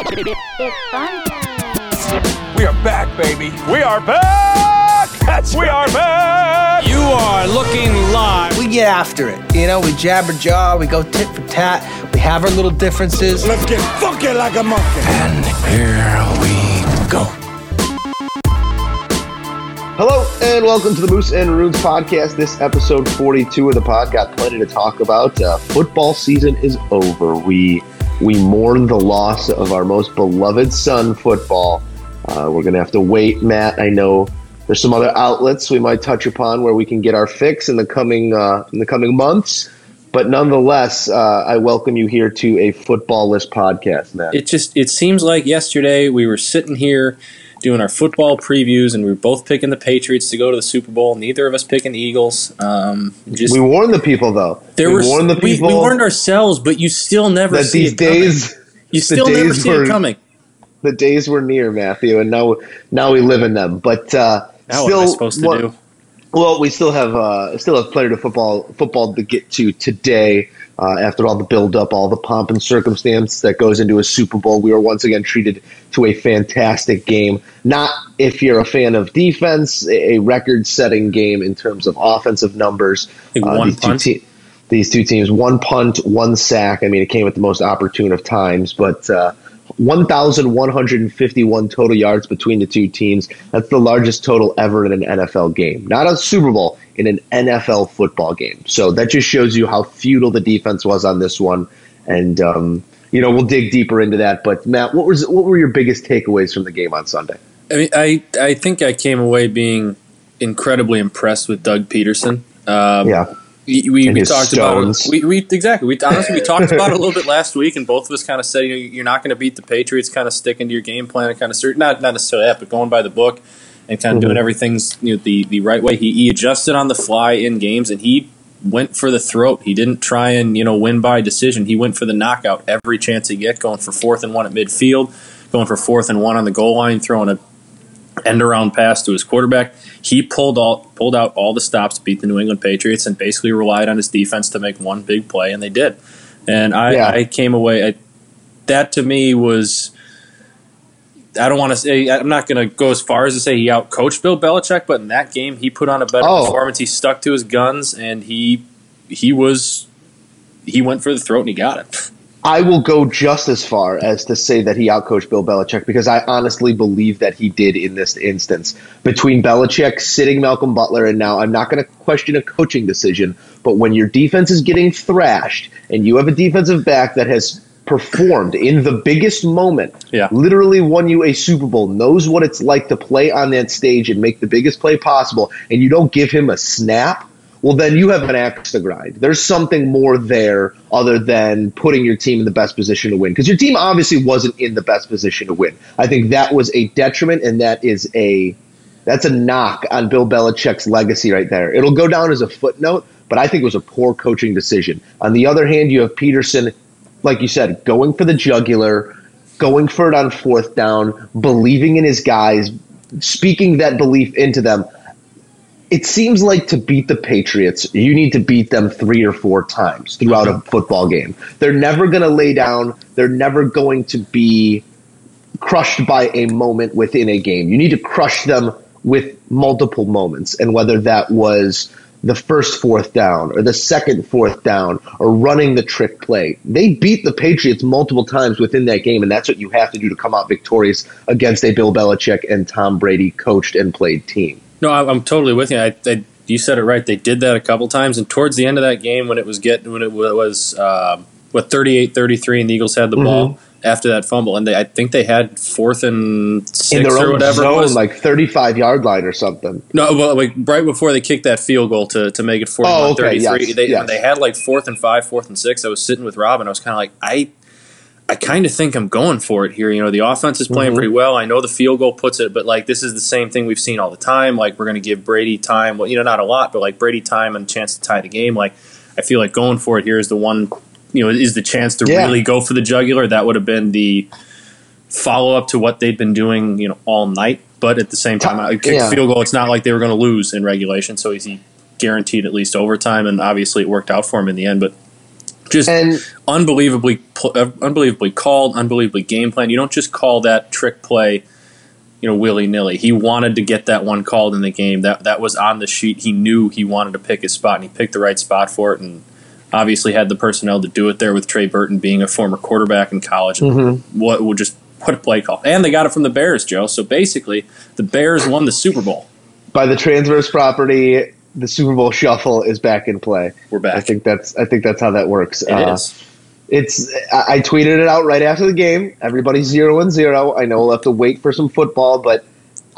It's fun time. We are back, baby. We are back! That's we right. are back! You are looking live. We get after it. You know, we jabber jaw, we go tit for tat, we have our little differences. Let's get funky like a monkey. And here we go. Hello and welcome to the Moose and Runes podcast. This episode 42 of the pod got plenty to talk about. Uh, football season is over. We we mourn the loss of our most beloved son, football. Uh, we're gonna have to wait, Matt. I know there's some other outlets we might touch upon where we can get our fix in the coming uh, in the coming months. But nonetheless, uh, I welcome you here to a football list podcast, Matt. it just it seems like yesterday we were sitting here doing our football previews and we were both picking the Patriots to go to the Super Bowl. Neither of us picking the Eagles. Um, just we warned the people, though. there we were warned the people we warned ourselves, but you still never that see these it coming. You still the never days see were- it coming. the days were near, Matthew, and now now we live in them. But uh, Now still, what am I supposed to what- do? Well, we still have uh, still have plenty of football football to get to today. Uh, after all the build up, all the pomp and circumstance that goes into a Super Bowl, we were once again treated to a fantastic game. Not if you're a fan of defense, a record-setting game in terms of offensive numbers. one these two punt. te- these two teams, one punt, one sack. I mean, it came at the most opportune of times, but uh, 1,151 total yards between the two teams. That's the largest total ever in an NFL game. Not a Super Bowl, in an NFL football game. So that just shows you how futile the defense was on this one. And, um, you know, we'll dig deeper into that. But, Matt, what, was, what were your biggest takeaways from the game on Sunday? I mean, I I think I came away being incredibly impressed with Doug Pederson. Um, Yeah. we, we, we talked stones. about it. We, we exactly. We honestly we talked about it a little bit last week, and both of us kind of said you know, you're not going to beat the Patriots. Kind of sticking to your game plan and kind of certain, not not necessarily that, but going by the book and kind of doing Mhm. everything's you know, the the right way. He, he adjusted on the fly in games, and he went for the throat. He didn't try and you know win by decision. He went for the knockout every chance he get, going for fourth and one at midfield, going for fourth and one on the goal line, throwing a end around pass to his quarterback. He pulled all pulled out all the stops to beat the New England Patriots and basically relied on his defense to make one big play, and they did. And I, Yeah. I came away. I, that to me was. I don't want to say. I'm not going to go as far as to say he outcoached Bill Belichick, but in that game he put on a better Oh. performance. He stuck to his guns, and he he was he went for the throat and he got it. I will go just as far as to say that he outcoached Bill Belichick because I honestly believe that he did in this instance. Between Belichick sitting Malcolm Butler and now, I'm not going to question a coaching decision, but when your defense is getting thrashed and you have a defensive back that has performed in the biggest moment, Yeah. literally won you a Super Bowl, knows what it's like to play on that stage and make the biggest play possible, and you don't give him a snap, well, then you have an axe to grind. There's something more there other than putting your team in the best position to win. Because your team obviously wasn't in the best position to win. I think that was a detriment, and that is a that's a knock on Bill Belichick's legacy right there. It'll go down as a footnote, but I think it was a poor coaching decision. On the other hand, you have Pederson, like you said, going for the jugular, going for it on fourth down, believing in his guys, speaking that belief into them it seems like to beat the Patriots, you need to beat them three or four times throughout a football game. They're never going to lay down. They're never going to be crushed by a moment within a game. You need to crush them with multiple moments. And whether that was the first fourth down or the second fourth down or running the trick play, they beat the Patriots multiple times within that game. And that's what you have to do to come out victorious against a Bill Belichick and Tom Brady coached and played team. No, I- I'm totally with you. I, I, you said it right. They did that a couple times, and towards the end of that game, when it was getting when it was uh, what 38-33, and the Eagles had the ball after that fumble, and they, I think they had fourth and Mm-hmm. in six their or own whatever it was. like 35 yard line or something. no, well, like right before they kicked that field goal to, to make it 41 Oh, okay, 33, yes, they, yes. they had like fourth and five, fourth and six. I was sitting with Rob, and I was kind of like, I I kind of think I'm going for it here. You know, the offense is playing Mhm. pretty well. I know the field goal puts it, but like this is the same thing we've seen all the time. Like we're going to give Brady time. Well, you know, not a lot, but like Brady time and chance to tie the game. Like I feel like going for it here is the one. You know, is the chance to Yeah. really go for the jugular. That would have been the follow up to what they'd been doing. You know, all night. But at the same time, I kicked Yeah. field goal. It's not like they were going to lose in regulation, so he guaranteed at least overtime, and obviously it worked out for him in the end. But Just And- unbelievably, uh, unbelievably called, unbelievably game plan. You don't just call that trick play, you know, willy nilly. He wanted to get that one called in the game. That that was on the sheet. He knew he wanted to pick his spot, and he picked the right spot for it. And obviously had the personnel to do it there with Trey Burton being a former quarterback in college. What will just what a play call, and they got it from the Bears, Joe. So basically, the Bears won the Super Bowl. By the transverse property, the Super Bowl shuffle is back in play. We're back. I think that's I think that's how that works. It Uh, is. It's I I tweeted it out right after the game. Everybody's zero and zero. I know we'll have to wait for some football, but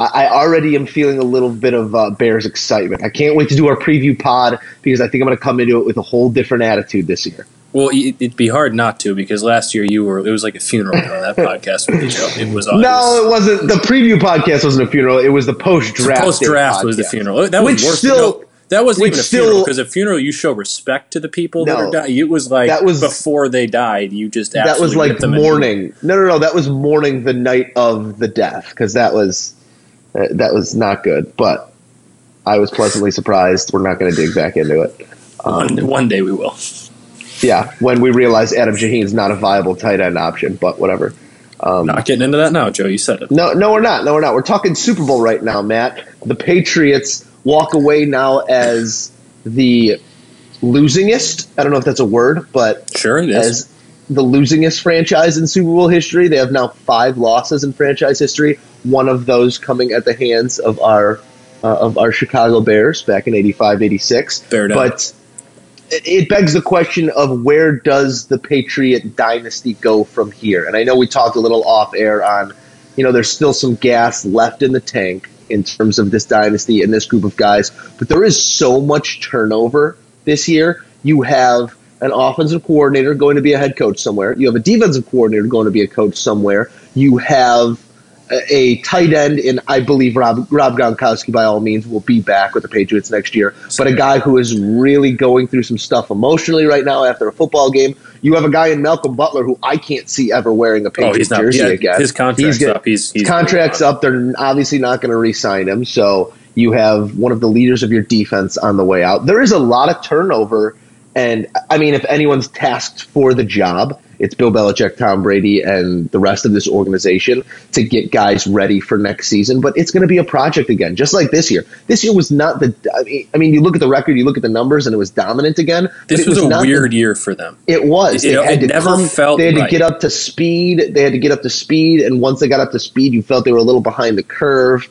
I, I already am feeling a little bit of uh, Bears excitement. I can't wait to do our preview pod because I think I'm going to come into it with a whole different attitude this year. Well, it- it'd be hard not to because last year you were. It was like a funeral on that podcast with you. It was. No, it wasn't. The preview podcast wasn't a funeral. It was the post draft. post draft was the funeral. That was worse. still- no, that wasn't even a still- funeral because a funeral you show respect to the people that are dying. It was like That was- before they died. You just That was like mourning. No, no, no. That was mourning the night of the death because that was uh, that was not good. But I was pleasantly surprised. We're not going to dig back into it. One, one day we will. Yeah, when we realize Adam Shaheen's not a viable tight end option, but whatever. Um, Not getting into that now, Joe. You said it. No, no, we're not. No, we're not. We're talking Super Bowl right now, Matt. The Patriots walk away now as the losingest. I don't know if that's a word, but Sure, it is. as the losingest franchise in Super Bowl history. They have now five losses in franchise history. One of those coming at the hands of our uh, of our Chicago Bears back in 85, 86. Bear down. But it begs the question of where does the Patriot dynasty go from here? And I know we talked a little off air on, you know, there's still some gas left in the tank in terms of this dynasty and this group of guys, but there is so much turnover this year. You have an offensive coordinator going to be a head coach somewhere. You have a defensive coordinator going to be a coach somewhere. You have a, tight end, and I believe Rob Rob Gronkowski by all means will be back with the Patriots next year. But a guy who is really going through some stuff emotionally right now after a football game. You have a guy in Malcolm Butler who I can't see ever wearing a Oh, Patriots he's not. jersey Yeah, again. his contract's get- up. He's, he's contract's up. They're obviously not going to re-sign him. So you have one of the leaders of your defense on the way out. There is a lot of turnover, and I mean, if anyone's tasked for the job, it's Bill Belichick, Tom Brady, and the rest of this organization to get guys ready for next season. But it's going to be a project again, just like this year. This year was not the. I mean, I mean, you look at the record, you look at the numbers, and it was dominant again. This it was, a not the- weird year for them. it was. It- They had it never come- felt They had to get up to speed. They had to get up to speed, and once they got up to speed, you felt they were a little behind the curve.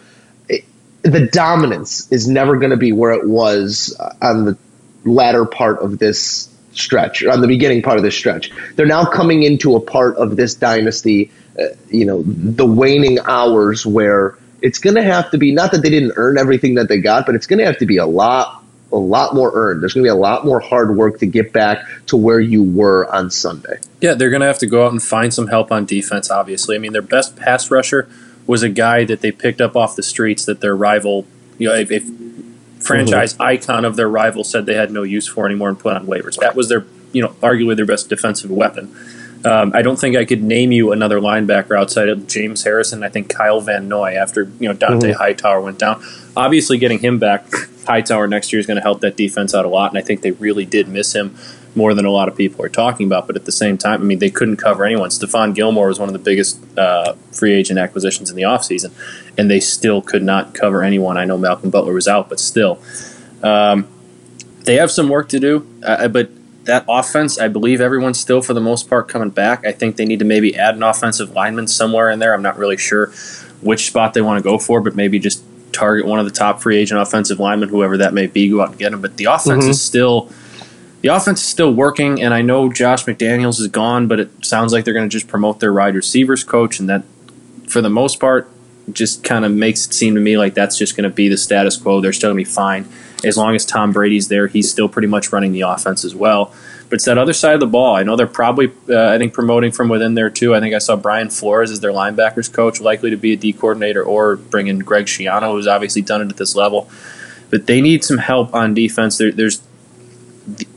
It, the dominance is never going to be where it was uh, on the latter part of this stretch, or on the beginning part of this stretch. They're now coming into a part of this dynasty. Uh, you know, the waning hours where it's going to have to be not that they didn't earn everything that they got, but it's going to have to be a lot a lot more earned. There's going to be a lot more hard work to get back to where you were on Sunday. Yeah, they're going to have to go out and find some help on defense, obviously. I mean, their best pass rusher was a guy that they picked up off the streets that their rival, you know, if, if franchise icon of their rival said they had no use for anymore and put on waivers. That was their, you know, arguably their best defensive weapon. Um, I don't think I could name you another linebacker outside of James Harrison. I think Kyle Van Noy after you know Dont'a Hightower went down. Obviously, getting him back, Hightower next year is going to help that defense out a lot, and I think they really did miss him more than a lot of people are talking about. But at the same time, I mean, they couldn't cover anyone. Stephon Gilmore was one of the biggest uh, free agent acquisitions in the offseason, and they still could not cover anyone. I know Malcolm Butler was out, but still. Um, they have some work to do, uh, but that offense, I believe everyone's still, for the most part, coming back. I think they need to maybe add an offensive lineman somewhere in there. I'm not really sure which spot they want to go for, but maybe just target one of the top free agent offensive linemen, whoever that may be, go out and get him. But the offense is still. The offense is still working, and I know Josh McDaniels is gone, but it sounds like they're going to just promote their wide receivers coach, and that, for the most part, just kind of makes it seem to me like that's just going to be the status quo. They're still going to be fine as long as Tom Brady's there. He's still pretty much running the offense as well. But it's that other side of the ball. I know they're probably, uh, I think, promoting from within there too. I think I saw Brian Flores as their linebackers coach, likely to be a D coordinator, or bring in Greg Schiano, who's obviously done it at this level. But they need some help on defense. There, there's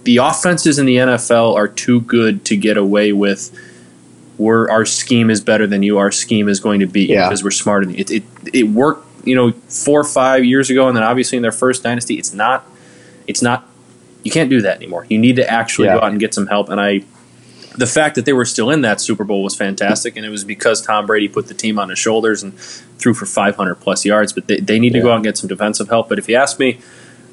the, offenses in the NFL are too good to get away with. We're, our scheme is better than you. Our scheme is going to beat you Yeah. because we're smarter than you. It, it, it worked, you know, four or five years ago, and then obviously in their first dynasty, it's not, it's not You can't do that anymore. You need to actually Yeah. go out and get some help. And I, the fact that they were still in that Super Bowl was fantastic, and it was because Tom Brady put the team on his shoulders and threw for 500 plus yards. But they, they need to go out and get some defensive help. But if you ask me,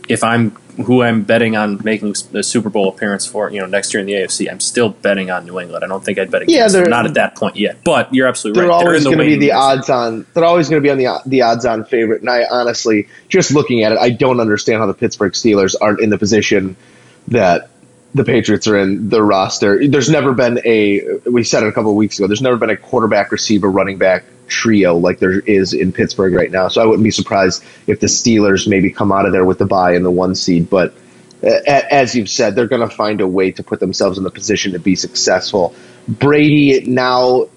if I'm who I'm betting on making the Super Bowl appearance for, you know, next year in the AFC, I'm still betting on New England. I don't think I'd bet Yeah, against them. they're- Not at that point yet. But you're absolutely they're right. always in going to be the odds on. They're always going to be on the the odds on favorite. And I honestly, just looking at it, I don't understand how the Pittsburgh Steelers aren't in the position that the Patriots are in. Their roster. There's never been a. We said it a couple of weeks ago. There's never been a quarterback, receiver, running back trio like there is in Pittsburgh right now. So I wouldn't be surprised if the Steelers maybe come out of there with the bye and the one seed, but. uh, As you've said, they're going to find a way to put themselves in the position to be successful. Brady now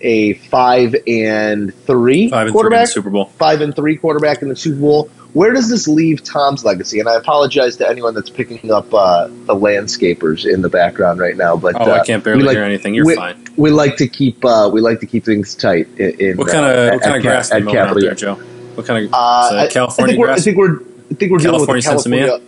a five and three Five and three in the Super Bowl. five and three quarterback in the Super Bowl. Where does this leave Tom's legacy? And I apologize to anyone that's picking up uh, the landscapers in the background right now, but Oh, uh, I can't barely like- hear anything. You're we, fine. We like to keep uh, we like to keep things tight. In, in What kind uh, of at- what kind of grass are at you out there, Joe? What kind of Uh, is that I- I California think we're, I think we're I think we're dealing with a California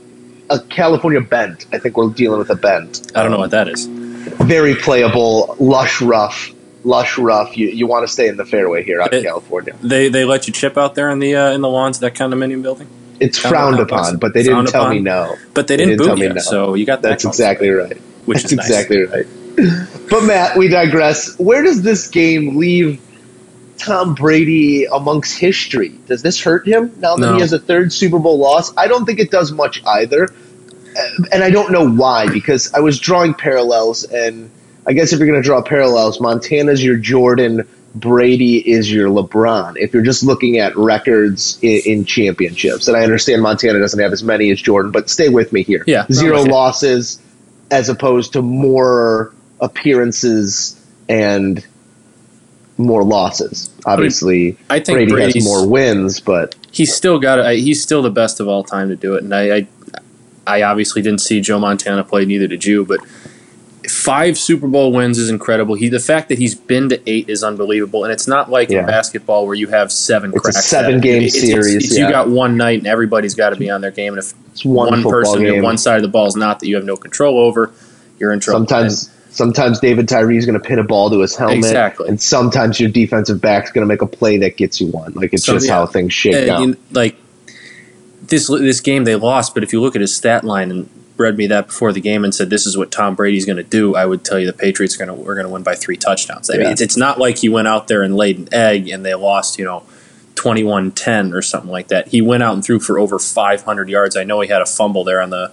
a California bent. I think we're dealing with a bent. I don't know what that is. Very playable, lush, rough, lush, rough. You you want to stay in the fairway here out in California. They they let you chip out there in the uh, in the lawns of that condominium building, It's frowned upon, but they didn't Frowned tell me no. but they They didn't, didn't tell boot me no. so you got that. That's going. exactly right. Which That's is nice. exactly right. But Matt, we digress. Where does this game leave Tom Brady amongst history? Does this hurt him now that No. he has a third Super Bowl loss? I don't think it does much either. Uh, And I don't know why, because I was drawing parallels, and I guess if you're going to draw parallels, Montana's your Jordan, Brady is your LeBron. If you're just looking at records in, in championships, and I understand Montana doesn't have as many as Jordan, but stay with me here. Yeah, zero losses as opposed to more appearances and more losses. Obviously, I think Brady Brady's has more wins, but he's still got it. He's still the best of all time to do it, and I, I I obviously didn't see Joe Montana play. Neither did you, but. Five Super Bowl wins is incredible. He the fact that he's been to eight is unbelievable, and it's not like Yeah. in basketball where you have seven. It's a cracks at it. seven-game It's- it's- series, yeah. You got one night, and everybody's got to be on their game. And if one, one person, game. one side of the ball is not that you have no control over, you're in trouble. sometimes, sometimes David Tyree is going to pin a ball to his helmet, Exactly. and sometimes your defensive back's going to make a play that gets you one. Like it's So, just yeah. how things shake in- like this this game they lost, but if you look at his stat line and read me that before the game and said this is what Tom Brady's going to do, I would tell you the Patriots are going to we're going to win by three touchdowns. I mean, it's, it's not like he went out there and laid an egg and they lost, you know. 21-10 or something like that. He went out and threw for over 500 yards. I know he had a fumble there on the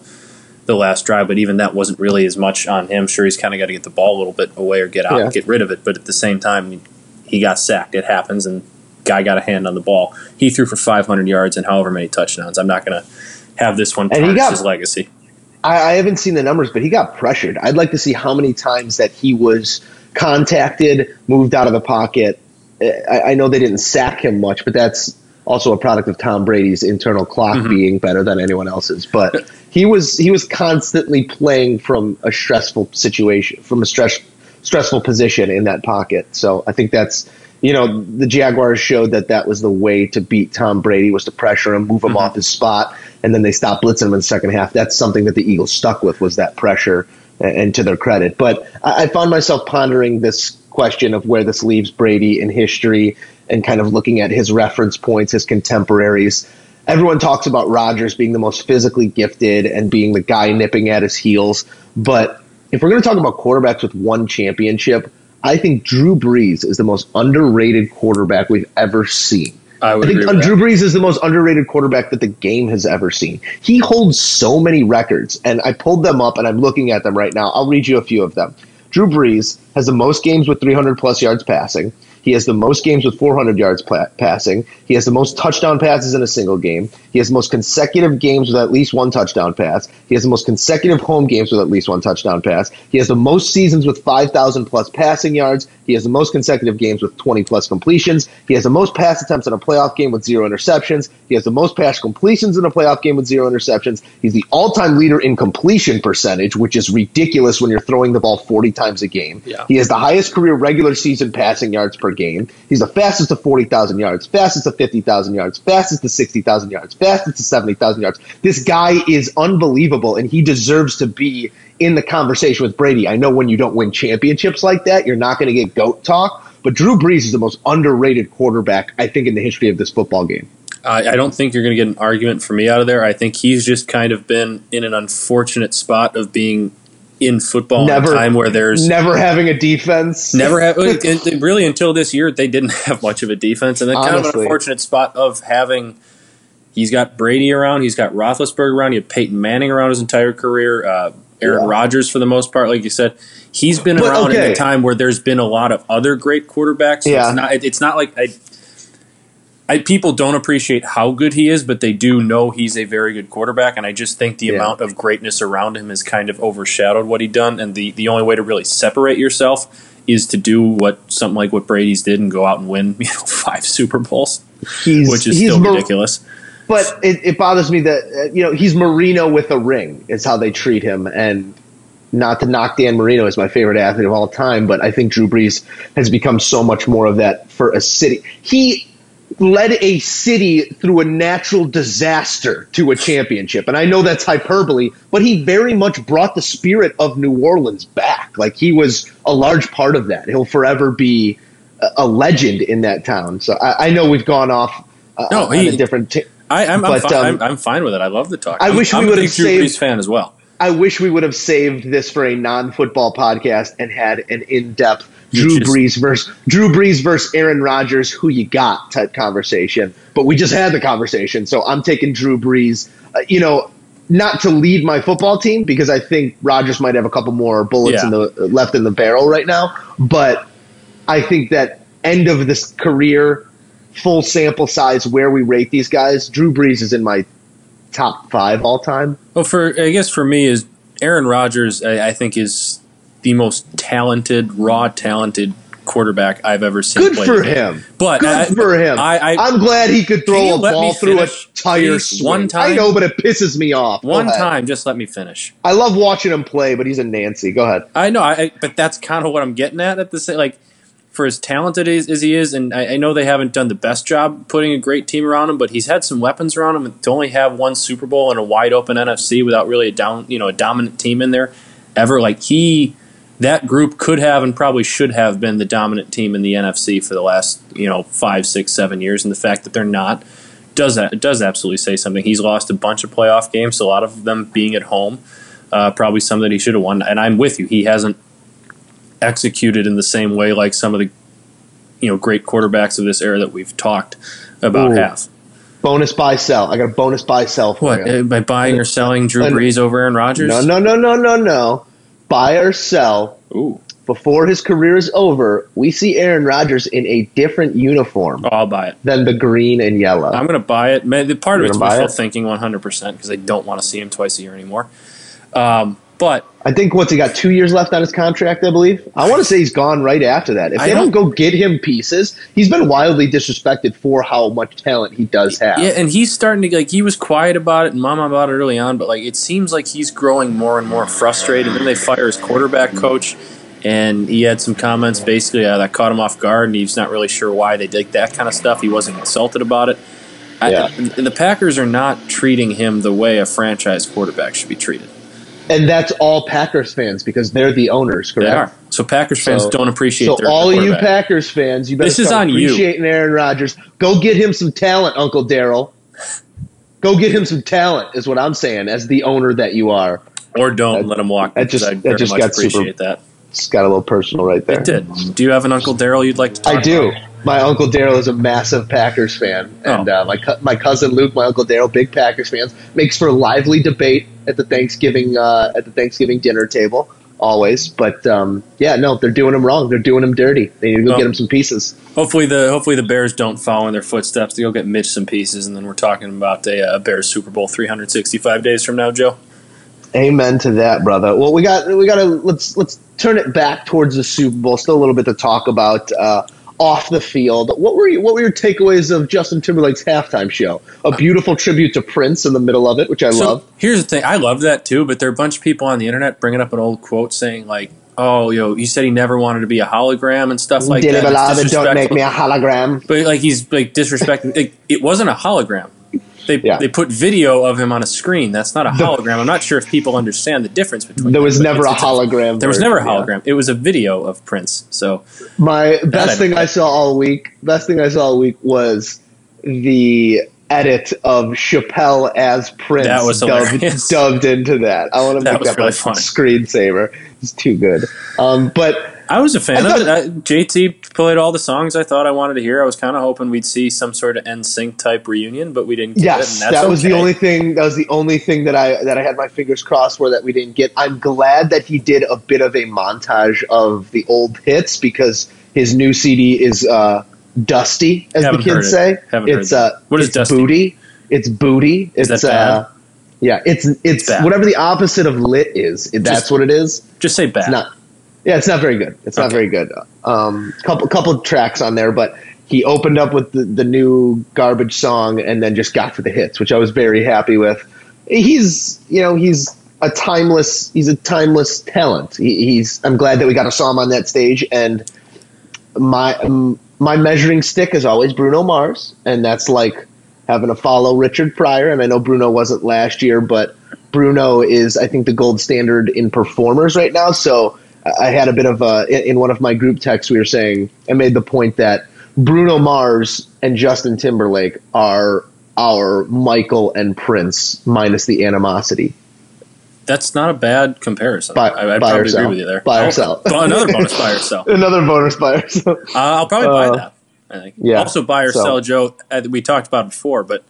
the last drive, but even that wasn't really as much on him. Sure, he's kind of got to get the ball a little bit away or get out, Yeah. get rid of it. But at the same time, he got sacked. It happens, and guy got a hand on the ball. He threw for 500 yards and however many touchdowns. I'm not going to have this one tarnish got- his legacy. I, I haven't seen the numbers, but he got pressured. I'd like to see how many times that he was contacted, moved out of the pocket. I, I know they didn't sack him much, but that's also a product of Tom Brady's internal clock Mm-hmm. being better than anyone else's. But he was he was constantly playing from a stressful situation, from a stress stressful position in that pocket. So I think that's you know the Jaguars showed that that was the way to beat Tom Brady was to pressure him, move him off his spot, and then they stopped blitzing him in the second half. That's something that the Eagles stuck with was that pressure, and, and to their credit. But I, I found myself pondering this question of where this leaves Brady in history, and kind of looking at his reference points, his contemporaries. Everyone talks about Rodgers being the most physically gifted and being the guy nipping at his heels, but if we're going to talk about quarterbacks with one championship, I think Drew Brees is the most underrated quarterback we've ever seen. I I think Drew. Brees is the most underrated quarterback that the game has ever seen. He holds so many records, and I pulled them up and I'm looking at them right now. I'll read you a few of them. Drew Brees has the most games with 300 plus yards passing. He has the most games with 400 yards pla- passing. He has the most touchdown passes in a single game. He has the most consecutive games with at least one touchdown pass. He has the most consecutive home games with at least one touchdown pass. He has the most seasons with 5,000 plus passing yards. He has the most consecutive games with 20 plus completions. He has the most pass attempts in a playoff game with zero interceptions. He has the most pass completions in a playoff game with zero interceptions. He's the all time leader in completion percentage, which is ridiculous when you're throwing the ball 40 times a game. Yeah. He has the highest career regular season passing yards per game. He's the fastest to 40,000 yards, fastest to 50,000 yards, fastest to 60,000 yards, fastest to 70,000 yards. This guy is unbelievable, and he deserves to be in the conversation with Brady. I know when you don't win championships like that, you're not going to get GOAT talk, but Drew Brees is the most underrated quarterback, I think, in the history of this football game. I, I don't think you're going to get an argument for me out of there. I think he's just kind of been in an unfortunate spot of being in football Never- in a time where there's Never having a defense. Never have really until this year they didn't have much of a defense, and then kind of an unfortunate spot of having. He's got Brady around, he's got Roethlisberger around, he had Peyton Manning around his entire career, uh, Aaron Yeah. Rodgers for the most part, like you said. He's been But, around in a time where there's been a lot of other great quarterbacks. So Yeah. it's not. it- It's not like I, I. People don't appreciate how good he is, but they do know he's a very good quarterback, and I just think the Yeah. amount of greatness around him has kind of overshadowed what he done. And the the only way to really separate yourself is to do what something like what Brady's did and go out and win you know five Super Bowls, He's, which is he's still Mar- ridiculous. But it, it bothers me that uh, you know he's Marino with a ring is how they treat him, and not to knock Dan Marino is my favorite athlete of all time, but I think Drew Brees has become so much more of that for a city. He led a city through a natural disaster to a championship, and I know that's hyperbole, but he very much brought the spirit of New Orleans back. Like he was a large part of that. He'll forever be a, legend in that town. So I, I know we've gone off. Uh, No, on he- a different. T- I, I'm, I'm, But, fine, um, I'm, I'm fine with it. I love the talk. I I'm- wish we I'm a would've Drew saved- Brees fan as well. I wish we would have saved this for a non-football podcast and had an in-depth Drew Brees versus Drew Brees versus Aaron Rodgers, who you got type conversation. But we just had the conversation, so I'm taking Drew Brees. Uh, you know, not to lead my football team because I think Rodgers might have a couple more bullets Yeah. in the left in the barrel right now. But I think that end of this career, full sample size, where we rate these guys, Drew Brees is in my top five all time. Well, for I guess for me is Aaron Rodgers. I, I think is the most talented, raw talented quarterback I've ever seen. Good play for him. But Good I, for him. I, I'm glad he could throw a ball through a tire swing. One time? I know, but it pisses me off. One time, just let me finish. I love watching him play, but he's a Nancy. Go ahead. I know, I, but that's kind of what I'm getting at. At the same, like for as talented as, as he is, and I, I know they haven't done the best job putting a great team around him, but he's had some weapons around him. To only have one Super Bowl and a wide open NFC without really a down, you know, a dominant team in there ever, like he. That group could have and probably should have been the dominant team in the NFC for the last, you know, five, six, seven years. And the fact that they're not does that does absolutely say something. He's lost a bunch of playoff games, a lot of them being at home. Uh, probably some that he should have won. And I'm with you. He hasn't executed in the same way like some of the you know great quarterbacks of this era that we've talked about Ooh. have. Bonus buy sell. I got a bonus buy sell for What you. uh, by buying or selling Drew Brees over Aaron Rodgers? No, no, no, no, no, no. Buy or sell. Ooh, Before his career is over, we see Aaron Rodgers in a different uniform oh, I'll buy it. than the green and yellow. I'm going to buy it. Man, The part of it's wishful it? thinking 100 percent because I don't want to see him twice a year anymore. Um, but I think once he got two years left on his contract, I believe. I want to say he's gone right after that. If they don't don't- go get him pieces, he's been wildly disrespected for how much talent he does have. Yeah, and he's starting to like he was quiet about it and mama about it early on, but like it seems like he's growing more and more frustrated. And then they fire his quarterback coach, and he had some comments basically uh, that caught him off guard, and he's not really sure why they did that kind of stuff. He wasn't insulted about it. Yeah. I, the Packers are not treating him the way a franchise quarterback should be treated. And that's all Packers fans because they're the owners, correct? They are. So Packers fans So- don't appreciate So their all of you. Packers fans, you better This is on you. appreciating Aaron Rodgers. Go get him some talent, Uncle Daryl. Go get him some talent, is what I'm saying, as the owner that you are. or don't That- let him walk. that just- I that very just much got super- appreciate that. It's got a little personal right there. It did. Do you have an Uncle Daryl you'd like to talk I do. about? My uncle Daryl is a massive Packers fan, and Oh. uh, my co- my cousin Luke, my uncle Daryl, big Packers fans, makes for lively debate at the Thanksgiving uh, at the Thanksgiving dinner table always. But um, yeah, no, they're doing them wrong. They're doing them dirty. They need to go Well- get them some pieces. Hopefully the hopefully the Bears don't follow in their footsteps. They go get Mitch some pieces, and then we're talking about a, uh Bears Super Bowl 365 days from now, Joe. Amen to that, brother. Well, we got we got to let's let's turn it back towards the Super Bowl. Still a little bit to talk about uh, off the field. What were you, what were your takeaways of Justin Timberlake's halftime show? A beautiful tribute to Prince in the middle of it, which I So love. here's the thing: I love that too, but there are a bunch of people on the internet bringing up an old quote saying like oh, yo, he said he never wanted to be a hologram and stuff like that. Don't make me a hologram. But like he's like disrespecting. Like, it wasn't a hologram. They Yeah. they put video of him on a screen. That's not a hologram. I'm not sure if people understand the difference between. There was but never a hologram. There was never a version, yeah. hologram. It was a video of Prince. So My best thing I saw all week, best thing I saw all week was the edit of Chappelle as Prince That was dubbed, hilarious. dubbed into that. I want to That make was that really my funny. screensaver. It's too good. Um, but I was a fan of it. I, JT played all the songs I thought I wanted to hear. I was kind of hoping we'd see some sort of NSYNC type reunion, but we didn't. Get yes, it, that was the only thing. That was the only thing that I that I had my fingers crossed for that we didn't get. I'm glad that he did a bit of a montage of the old hits because his new CD is uh, dusty, as Haven't the kids say. Haven't it's uh, What is it's dusty? Booty. It's booty. It's that bad? uh, yeah. It's it's bad. whatever the opposite of lit is. That's Just- what it is. Just say bad. It's not. Yeah, it's not very good. It's not very good. Um, couple couple tracks on there, but he opened up with the, the new garbage song and then just got to the hits, which I was very happy with. He's you know he's a timeless he's a timeless talent. He, he's I'm glad that we got to saw him on that stage and my um, my measuring stick is always Bruno Mars, and that's like having to follow Richard Pryor. And I know Bruno wasn't last year, but Bruno is I think the gold standard in performers right now. So I had a bit of a in one of my group texts we were saying I made the point that Bruno Mars and Justin Timberlake are our Michael and Prince minus the animosity. That's not a bad comparison. Buy- I, I'd buy or probably agree with you there. Buy or sell. Another bonus buy or sell. Uh, Another bonus buyer. So I'll probably buy Uh, that. I think. yeah, Also, buy or so- sell, Joe. uh, We talked about it before, but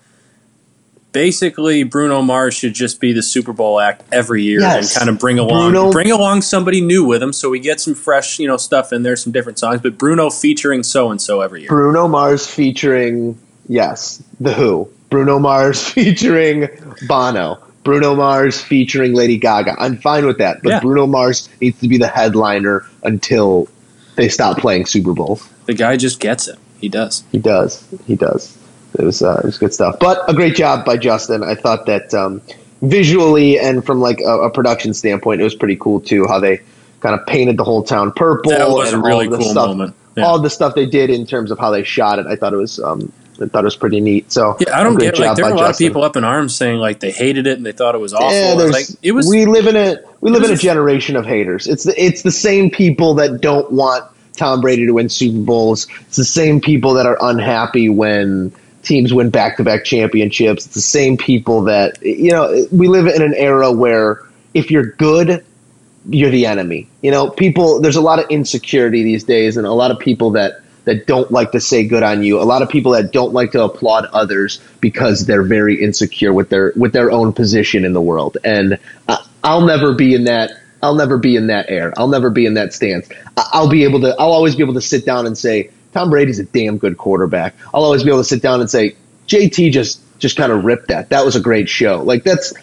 basically, Bruno Mars should just be the Super Bowl act every year Yes. and kind of bring along Bruno- bring along somebody new with him, so we get some fresh, you know, stuff in there, some different songs. But Bruno featuring so and so every year. Bruno Mars featuring yes, The Who. Bruno Mars featuring Bono. Bruno Mars featuring Lady Gaga. I'm fine with that, but Yeah. Bruno Mars needs to be the headliner until they stop playing Super Bowl. The guy just gets it. He does. He does. He does. It was uh, it was good stuff. But a great job by Justin. I thought that um, visually and from like a, a production standpoint, it was pretty cool too. How they kind of painted the whole town purple. That was a and really all the cool stuff, moment. Yeah. All the stuff they did in terms of how they shot it, I thought it was um, I thought it was pretty neat. So Yeah, I a don't get like there are a lot of people up in arms saying like they hated it and they thought it was awful. Yeah, like it was we live in a we live in a a- generation of haters. It's the it's the same people that don't want Tom Brady to win Super Bowls. It's the same people that are unhappy when teams win back to back championships. It's the same people that you know. We live in an era where if you're good, you're the enemy. You know, people. There's a lot of insecurity these days, and a lot of people that that don't like to say good on you. A lot of people that don't like to applaud others because they're very insecure with their with their own position in the world. And I, I'll never be in that. I'll never be in that air. I'll never be in that stance. I'll be able to. I'll always be able to sit down and say Tom Brady's a damn good quarterback. I'll always be able to sit down and say JT just just kind of ripped that. That was a great show. Like that's.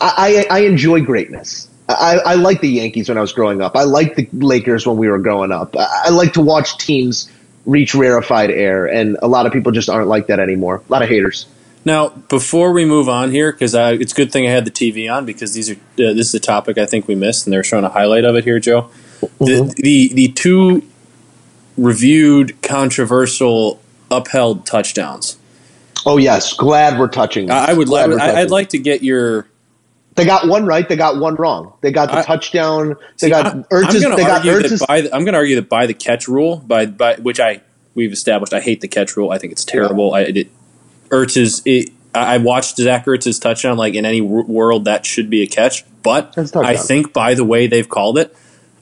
I, I, I enjoy greatness. I, I like the Yankees when I was growing up. I like the Lakers when we were growing up. I, I like to watch teams reach rarefied air, and a lot of people just aren't like that anymore. A lot of haters. Now, before we move on here, because I it's a good thing I had the TV on because these are uh, this is a topic I think we missed, and they're showing a highlight of it here, Joe. The, the the two reviewed controversial upheld touchdowns. Oh yes, glad we're touching. I I would Glad like I, I'd like to get your. They got one right. They got one wrong. They got the I- touchdown. They See, got I, am Ertz's. going They got Ertz's. by the, I'm going to argue that by the catch rule, by by which I we've established, I hate the catch rule. I think it's terrible. I it, Ertz's. It, I watched Zach Ertz's touchdown. Like in any w- world, that should be a catch. But. I think by the way they've called it,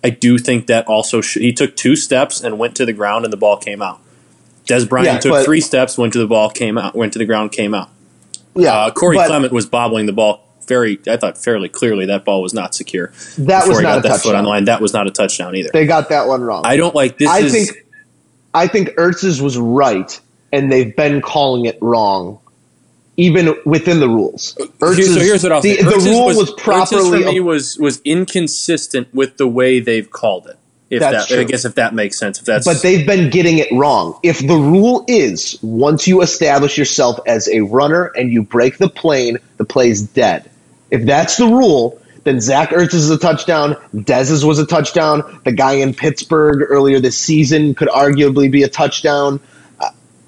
I do think that also should, he took two steps and went to the ground and the ball came out. Dez Bryant Yeah, took but- three steps, went to the ball, came out, went to the ground, came out. yeah, Uh, Corey but Clement was bobbling the ball very. I thought fairly clearly that ball was not secure. That was not a foot on touchdown. the line. That was not a touchdown either. They got that one wrong. I don't like this. I is, think I think Ertz's was right, and they've been calling it wrong, even within the rules. Ertz's, so here's what I'll the, say. the rule was, was, Ertz's properly. for me was was inconsistent with the way they've called it. If that, I guess if that makes sense. If that's but they've been getting it wrong. If the rule is once you establish yourself as a runner and you break the plane, the play's dead. If that's the rule, Then Zach Ertz is a touchdown. Dez's was a touchdown. The guy in Pittsburgh earlier this season could arguably be a touchdown.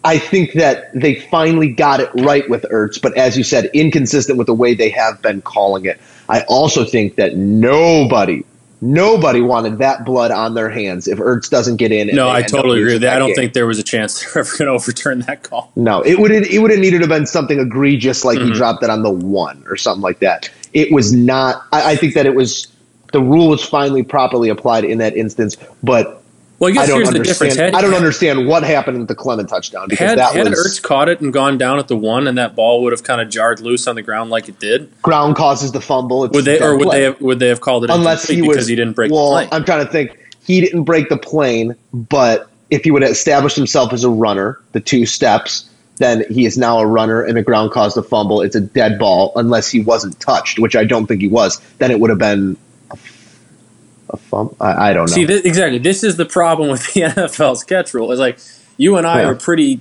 I- think that they finally got it right with Ertz, but as you said, inconsistent with the way they have been calling it. I also think that nobody, nobody wanted that blood on their hands if Ertz doesn't get in. No, I totally agree with that. I don't game. think there was a chance they're ever going to overturn that call. No, it would it would have needed to have been something egregious, like Mm-hmm. he dropped it on the one or something like that. It was not. I, I think that it was the rule was finally properly applied in that instance, but Well, I I guess don't here's the difference. understand. Had, I don't understand what happened with the Clement touchdown because Had, that had was Ertz caught it and gone down at the one, and that ball would have kind of jarred loose on the ground like it did, ground causes the fumble. It's would they or would play. they have, would they have called it unless he was because he didn't break well, the plane? I'm trying to think. He didn't break the plane, but if he would have established himself as a runner, the two steps, then he is now a runner and the ground caused a fumble. It's a dead ball unless he wasn't touched, which I don't think he was. Then it would have been a, a fumble. I, I don't know. See, th- exactly. This is the problem with the NFL's catch rule. Is like you and I Yeah. are pretty,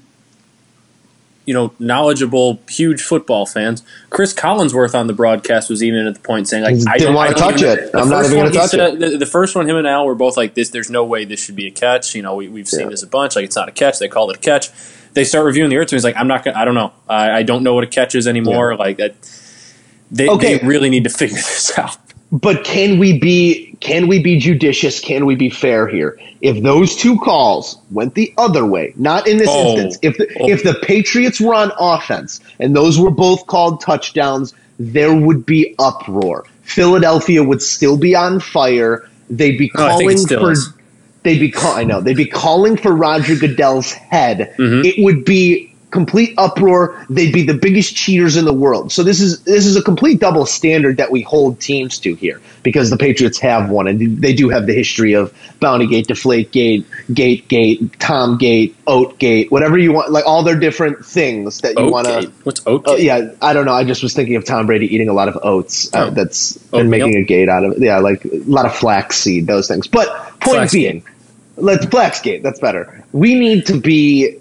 you know, knowledgeable, huge football fans. Chris Collinsworth on the broadcast was even at the point saying, like, He I didn't wanna touch even- it. I'm not even gonna touch said- The, the first one, him and Al were both like, "This, there's no way this should be a catch." You know, we, we've seen Yeah. this a bunch. Like, it's not a catch. They called it a catch. They start reviewing the Ertz, and he's like, "I'm not gonna. I don't know. I, I don't know what a catch is anymore." Like that. They, Okay. they really need to figure this out. But can we be can we be judicious? Can we be fair here? If those two calls went the other way, not in this Oh. instance, if the, Oh. if the Patriots were on offense and those were both called touchdowns, there would be uproar. Philadelphia would still be on fire. They'd be Oh, calling still for is. they'd be call, I know they'd be calling for Roger Goodell's head. Mm-hmm. It would be complete uproar. They'd be the biggest cheaters in the world. So this is this is a complete double standard that we hold teams to here because the Patriots have one and they do have the history of Bountygate, Deflategate, Gate Gate, Gate, Tom Gate, Oat Gate, whatever you want, like all their different things that you want to. What's Oatgate? Oh yeah, I don't know. I just was thinking of Tom Brady eating a lot of oats. Uh, Oh. that's and making a gate out of it. Yeah, like a lot of flaxseed, those things. But point Flaxgate. being, let's Flaxgate. That's better. We need to be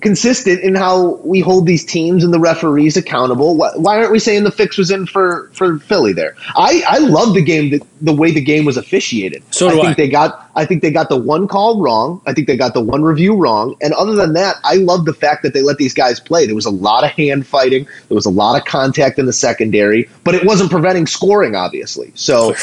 consistent in how we hold these teams and the referees accountable. Why, aren't we saying the fix was in for for Philly there? I I love the game that the way the game was officiated. So I do think I. they got I think they got the one call wrong. I think they got the one review wrong. And other than that, I love the fact that they let these guys play. There was a lot of hand fighting. There was a lot of contact in the secondary, but it wasn't preventing scoring, obviously. So.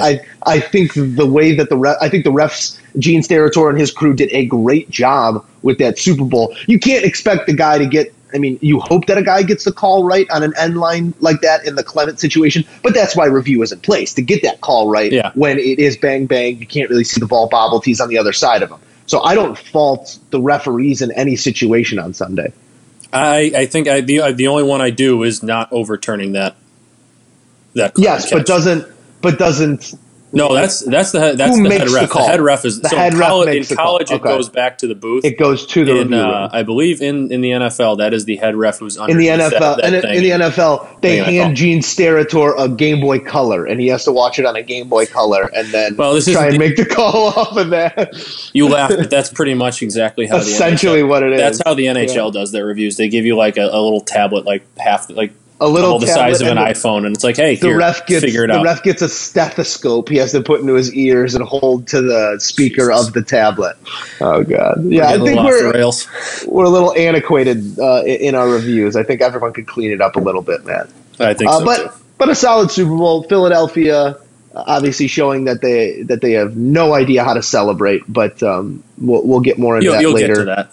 I I think the way that the ref, I think the refs Gene Steratore and his crew did a great job with that Super Bowl. You can't expect the guy to get. I mean, you hope that a guy gets the call right on an end line like that in the Clement situation, but that's why review is in place to get that call right Yeah. when it is bang bang. You can't really see the ball bobble tees on the other side of him. So I don't fault the referees in any situation on Sunday. I, I think I, the the only one I do is not overturning that. That call Yes, catch. but doesn't but doesn't no, that's that's the head, that's Who the head ref. The, call? head ref is The so head in ref college, makes in the call. college it Okay. goes back to the booth. it goes to the in, review uh. I believe in, in the NFL that is the head ref who's under in the NFL, that, that and in, in the NFL, they hand call. Gene Steratore a Game Boy Color, and he has to watch it on a Game Boy Color, and then Well, this try and the- make the call off of that. You laugh, but that's pretty much exactly how Essentially, the NHL, what it is. That's how the NHL Yeah. does their reviews. They give you like a, a little tablet, like half, like A little the size of an the- iPhone, and it's like, hey, The here, ref gets figure it the out. ref gets a stethoscope. He has to put into his ears and hold to the speaker Jesus. of the tablet. Oh God! Yeah, I think little off the we're rails. we're a little antiquated uh, in our reviews. I think everyone could clean it up a little bit, man. I think Uh, so but too. but a solid Super Bowl. Philadelphia, obviously showing that they that they have no idea how to celebrate. But um, we'll we'll get more into You'll, that you'll later. get to that.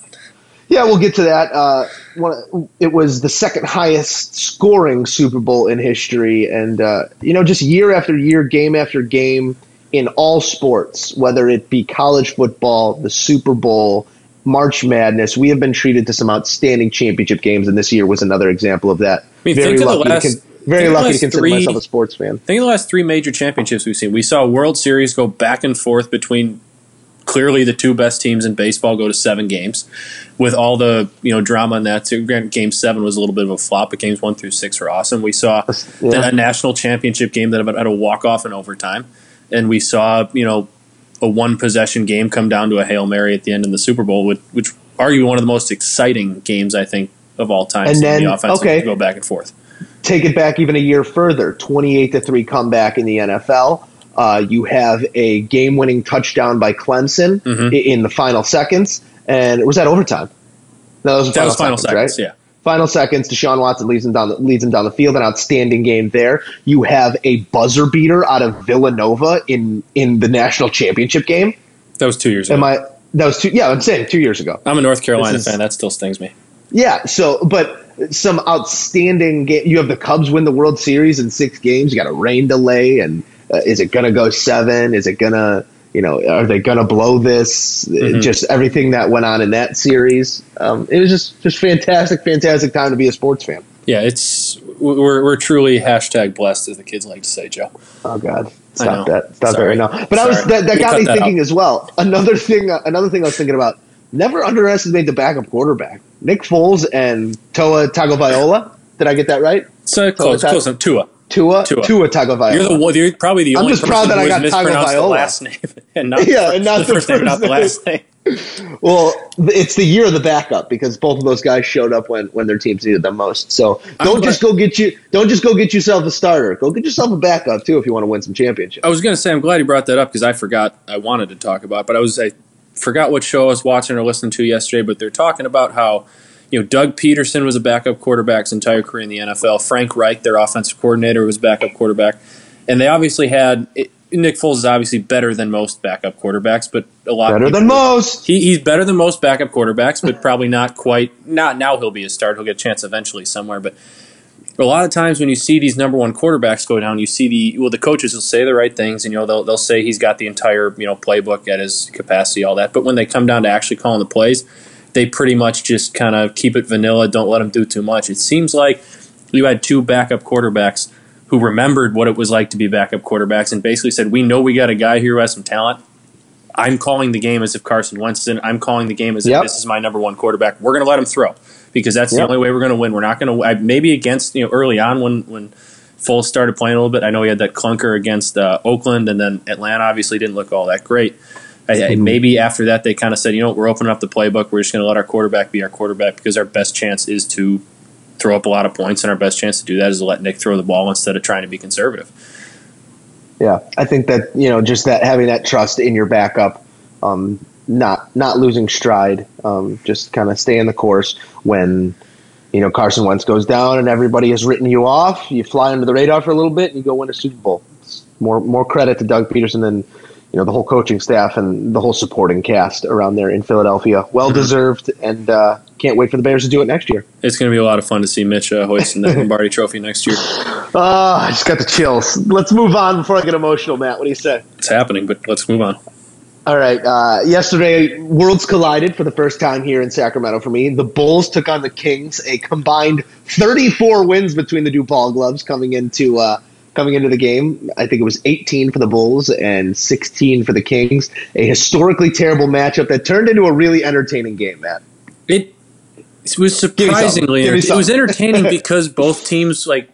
Yeah, we'll get to that. Uh, one, it was the second highest scoring Super Bowl in history, and uh, you know, just year after year, game after game, in all sports, whether it be college football, the Super Bowl, March Madness, we have been treated to some outstanding championship games, and this year was another example of that. I mean, very think of the lucky, last- to con- very think of the lucky to consider three- myself a sports fan. Think of the last three major championships we've seen. We saw World Series go back and forth between clearly the two best teams in baseball go to seven games with all the you know drama in that. Granted, Game seven was a little bit of a flop, but games one through six were awesome. We saw Yeah. a national championship game that had a walk off in overtime, and we saw you know a one possession game come down to a hail mary at the end in the Super Bowl, which, which arguably one of the most exciting games I think of all time. And then- the offense okay. go back and forth. take it back even a year further 28 to 3 comeback in the NFL. Uh, you have a game winning touchdown by Clemson Mm-hmm. i- in the final seconds. And was that overtime? No, that was, That was final seconds, right? yeah. Final seconds. Deshaun Watson leads him down. The, leads him down the field. An outstanding game there. You have a buzzer beater out of Villanova in in the national championship game. That was two years ago. Am I? That was two. Yeah, I'm saying two years ago. I'm a North Carolina is- fan. That still stings me. Yeah. So, but some outstanding game. You have the Cubs win the World Series in six games. You got a rain delay, and uh, is it going to go seven? Is it going to, you know, are they going to blow this? Mm-hmm. Just everything that went on in that series. Um, it was just just fantastic, fantastic time to be a sports fan. Yeah, it's we're we're truly hashtag blessed, as the kids like to say, Joe. Oh God, stop that! Stop Sorry. that right now. But I was that, that got me that thinking out. as well. Another thing, uh, another thing I was thinking about. Never underestimate the backup quarterback, Nick Foles and Toa Tagovailoa. Did I get that right? So close, that- close. Tua. Tua, Tua. Tua Tagovailoa. You're the one. You're probably the I'm only just person proud that I got Tagovailoa. last name and not Yeah, the, and not the the first name, not the last name. Well, it's the year of the backup because both of those guys showed up when, when their teams needed them most. So don't glad- just go get you don't just go get yourself a starter. Go get yourself a backup too if you want to win some championships. I was going to say I'm glad you brought that up because I forgot I wanted to talk about, but I was I forgot what show I was watching or listening to yesterday. But they're talking about how you know Doug Pederson was a backup quarterback his entire career in the NFL. Frank Reich, their offensive coordinator, was backup quarterback, and they obviously had it, Nick Foles is obviously better than most backup quarterbacks, but a lot Better of than most. He, he's better than most backup quarterbacks, but probably not quite. Not now. He'll be a start. He'll get a chance eventually somewhere. But a lot of times when you see these number one quarterbacks go down, you see the well, the coaches will say the right things, and you know they'll they'll say he's got the entire you know playbook at his capacity, all that. But when they come down to actually calling the plays, they pretty much just kind of keep it vanilla. Don't let them do too much. It seems like you had two backup quarterbacks who remembered what it was like to be backup quarterbacks and basically said, "We know we got a guy here who has some talent." I'm calling the game as if Carson Wentz is. I'm calling the game as Yep. if this is my number one quarterback. We're going to let him throw because that's the only way we're going to win. We're not going to maybe against you know early on when when Foles started playing a little bit. I know he had that clunker against uh, Oakland, and then Atlanta obviously didn't look all that great. I, I, maybe after that they kind of said, you know, we're opening up the playbook. We're just going to let our quarterback be our quarterback because our best chance is to throw up a lot of points, and our best chance to do that is to let Nick throw the ball instead of trying to be conservative. Yeah, I think that you know just that having that trust in your backup, um, not not losing stride, um, just kind of staying the course when you know Carson Wentz goes down and everybody has written you off. You fly under the radar for a little bit and you go win a Super Bowl. It's more more credit to Doug Pederson than you know the whole coaching staff and the whole supporting cast around there in Philadelphia. Well deserved, and uh, can't wait for the Bears to do it next year. It's going to be a lot of fun to see Mitch uh, hoisting that Lombardi Trophy next year. Ah, I just got the chills. Let's move on before I get emotional, Matt. What do you say? It's happening, but let's move on. All right. Uh, yesterday, worlds collided for the first time here in Sacramento for me. The Bulls took on the Kings, a combined 34 wins between the DuPaul Gloves coming into uh, coming into the game. I think it was 18 for the Bulls and 16 for the Kings. A historically terrible matchup that turned into a really entertaining game, Matt. It, was surprisingly it was entertaining because both teams like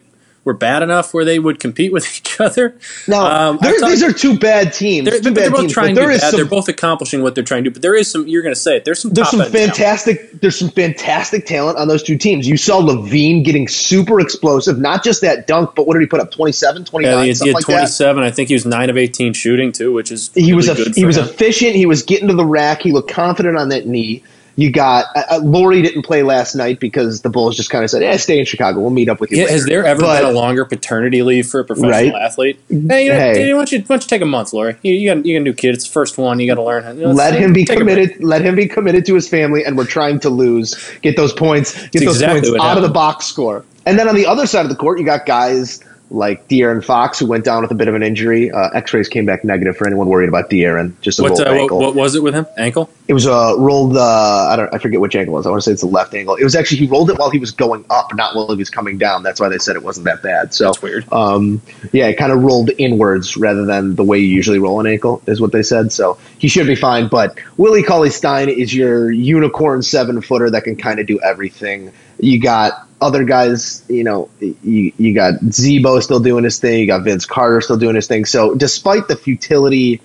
were bad enough where they would compete with each other. Now, Um, these are two bad teams. They're, two they're both teams, trying to bad. some They're both accomplishing what they're trying to do. But there is some. You're going to say it. There's some. There's some top-end talent. fantastic. There's some fantastic talent on those two teams. You saw LaVine getting super explosive. Not just that dunk, but what did he put up? 27, 29, Yeah, he had, he had like that. 27. I think he was nine of 18 shooting too, which is He was a, he was him. efficient. He was getting to the rack. He looked confident on that knee. You got uh, uh, Laurie didn't play last night because the Bulls just kind of said, "Yeah, stay in Chicago. We'll meet up with you." Yeah, later." has there ever But- been a longer paternity leave for a professional Right. athlete? Hey, you know, Hey. why, don't you, why don't you take a month, Lori? You, you got you got a new kid. It's the first one. You got to learn. how- you know, Let him be take a break. committed. Let him be committed to his family, and we're trying to lose. Get those points. Get those exactly points out of the box score. And then on the other side of the court, you got guys like De'Aaron Fox who went down with a bit of an injury. Uh, X-rays came back negative for anyone worried about De'Aaron. Just a What, uh, what, ankle. what was it with him? Ankle? It was a rolled. Uh, I don't. I forget which ankle it was. I want to say it's the left ankle. It was actually he rolled it while he was going up, not while he was coming down. That's why they said it wasn't that bad. So That's weird. Um, yeah, it kind of rolled inwards rather than the way you usually roll an ankle, is what they said. So he should be fine. But Willie Cauley Stein is your unicorn seven footer that can kind of do everything. You got other guys, you know, you, you got Z-Bo still doing his thing. You got Vince Carter still doing his thing. So despite the futility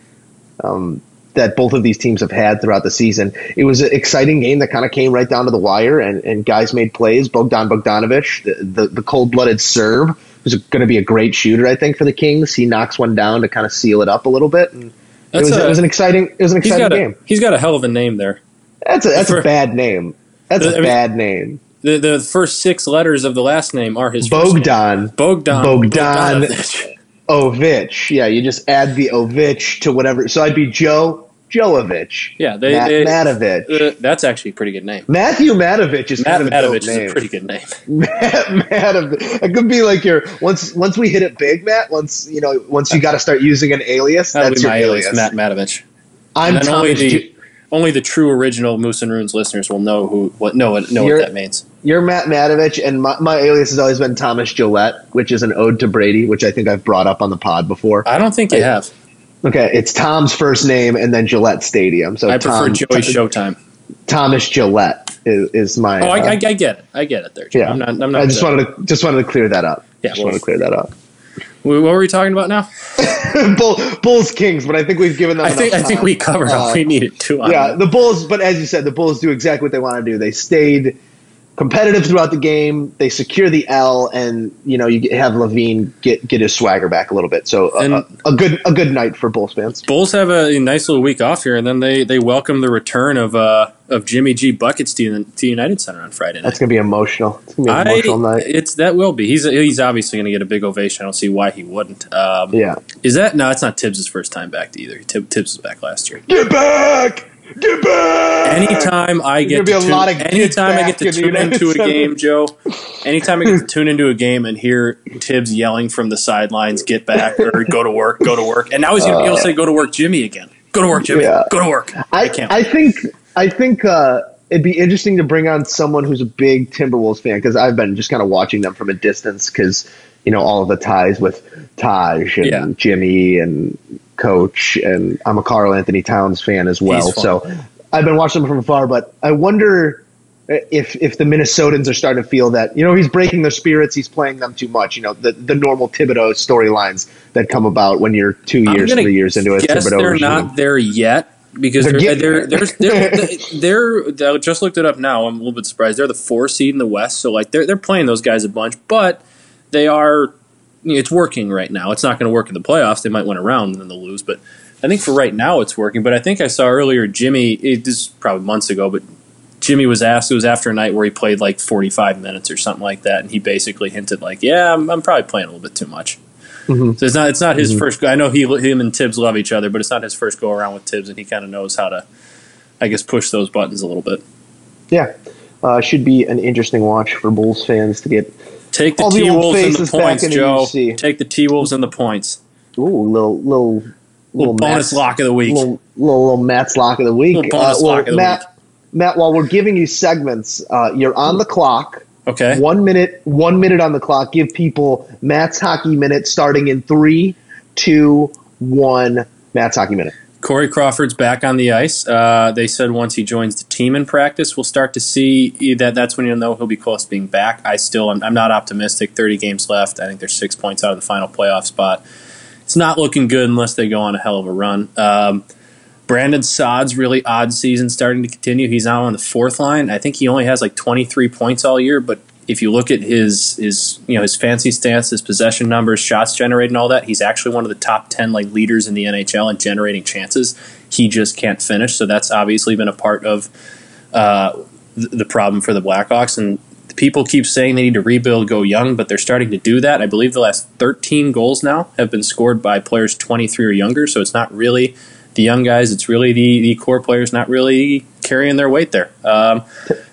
um, that both of these teams have had throughout the season. It was an exciting game that kind of came right down to the wire, and, and guys made plays. Bogdan Bogdanovic, the, the, the cold blooded Serb, who's going to be a great shooter, I think, for the Kings. He knocks one down to kind of seal it up a little bit. And it was, a- it was an exciting it was an He's exciting got a game. he's got a hell of a name there. That's a that's For- a bad name. That's I a mean- bad name. The the first six letters of the last name are his first name. Bogdan Bogdan Bogdan- Bogdanovic. Ovich. Yeah, you just add the Ovich to whatever. So I'd be Joe Joovich. Yeah, they, Matt they Matovich. uh, that's actually a pretty good name. Matthew Matovich is Matt kind of a Matovich is a pretty good name. Matt Matovich. It could be like your once once we hit it big, Matt. Once you know, once you got to start using an alias. That'll that's be your my alias, alias. Matt Matovich. I'm Thomas. the only the true original Moose and Runes listeners will know who what know what know You're- what that means. You're Matt Matovich, and my, my alias has always been Thomas Gillette, which is an ode to Brady, which I think I've brought up on the pod before. I don't think you I- have. Okay, it's Tom's first name and then Gillette Stadium. So I prefer Tom, Joey Showtime. Thomas Gillette is, is my. Oh, I, uh, I, I get it. I get it there. Joe. yeah. I'm not. I'm not. I just wanted to just wanted to clear that up. Yeah, just well- wanted to clear that up. What were we talking about now? Bull, Bulls Kings, but I think we've given them. I think. I think we covered Uh, all we needed to. Yeah, the Bulls, but as you said, the Bulls do exactly what they want to do. They stayed competitive throughout the game. They secure the L, and you know you have LaVine get get his swagger back a little bit. So a, a, a good a good night for Bulls fans. Bulls have a nice little week off here, and then they they welcome the return of uh of Jimmy G buckets to the United Center on Friday night. That's gonna be emotional. It's gonna be an I, emotional night. it's that will be. He's he's obviously going to get a big ovation. I don't see why he wouldn't. Um, Yeah. Is that no? It's not Thibs' first time back either. Thib, Thibs was back last year. Get back! Get back! Anytime I get to a tune, lot of anytime I get to in tune United into a game, Joe. Anytime I get to tune into a game and hear Thibs yelling from the sidelines, "Get back!" or "Go to work, go to work," and now he's going to be able to say, "Go to work, Jimmy!" again. Go to work, Jimmy. Yeah. Go to work. I, can't. I think I think uh, it'd be interesting to bring on someone who's a big Timberwolves fan because I've been just kind of watching them from a distance because you know all of the ties with Taj and Yeah. Jimmy and Coach and I'm a Carl Anthony Towns fan as well. So I've been watching them from afar, but I wonder if if the Minnesotans are starting to feel that you know he's breaking their spirits, he's playing them too much. You know the the normal Thibodeau storylines that come about when you're 2 years, three years into a guess Thibodeau they're regime. not there yet because They're they're they're there. they're, they're, I just looked it up now. I'm a little bit surprised. They're the four seed in the West, so like they're they're playing those guys a bunch, but they are. It's working right now. It's not going to work in the playoffs. They might win a round and then they'll lose, but I think for right now it's working. But I think I saw earlier Jimmy. It, this is probably months ago, but Jimmy was asked. It was after a night where he played like 45 minutes or something like that, and he basically hinted like, "Yeah, I'm, I'm probably playing a little bit too much." Mm-hmm. So it's not it's not his first. go I know he him and Thibs love each other, but it's not his first go around with Thibs, and he kind of knows how to, I guess, push those buttons a little bit. Yeah. Uh, should be an interesting watch for Bulls fans to get. Take the T Wolves and the points, the Joe. Take the T Wolves and the points. Ooh, little little Little bonus Matt's- lock of the week. Little, little little Matt's lock of the week. Little bonus Uh, well, lock of the Matt, week. Matt, while we're giving you segments, uh, you're on the clock. Okay. One minute, one minute on the clock. Give people Matt's hockey minute starting in three, two, one. Matt's hockey minute. Corey Crawford's back on the ice. Uh, they said once he joins the team in practice, we'll start to see that. That's when you'll know he'll be close to being back. I still, I'm, I'm not optimistic. Thirty games left. I think they're six points out of the final playoff spot. It's not looking good unless they go on a hell of a run. Um, Brandon Saad's really odd season starting to continue. He's now on the fourth line. I think he only has like 23 points all year, but if you look at his his you know his fancy stance, his possession numbers, shots generated, and all that, he's actually one of the top 10 like leaders in the NHL in generating chances. He just can't finish, so that's obviously been a part of uh, the problem for the Blackhawks. And people keep saying they need to rebuild, go young, but they're starting to do that. I believe the last 13 goals now have been scored by players 23 or younger, so it's not really the young guys. It's really the, the core players not really carrying their weight there. Um,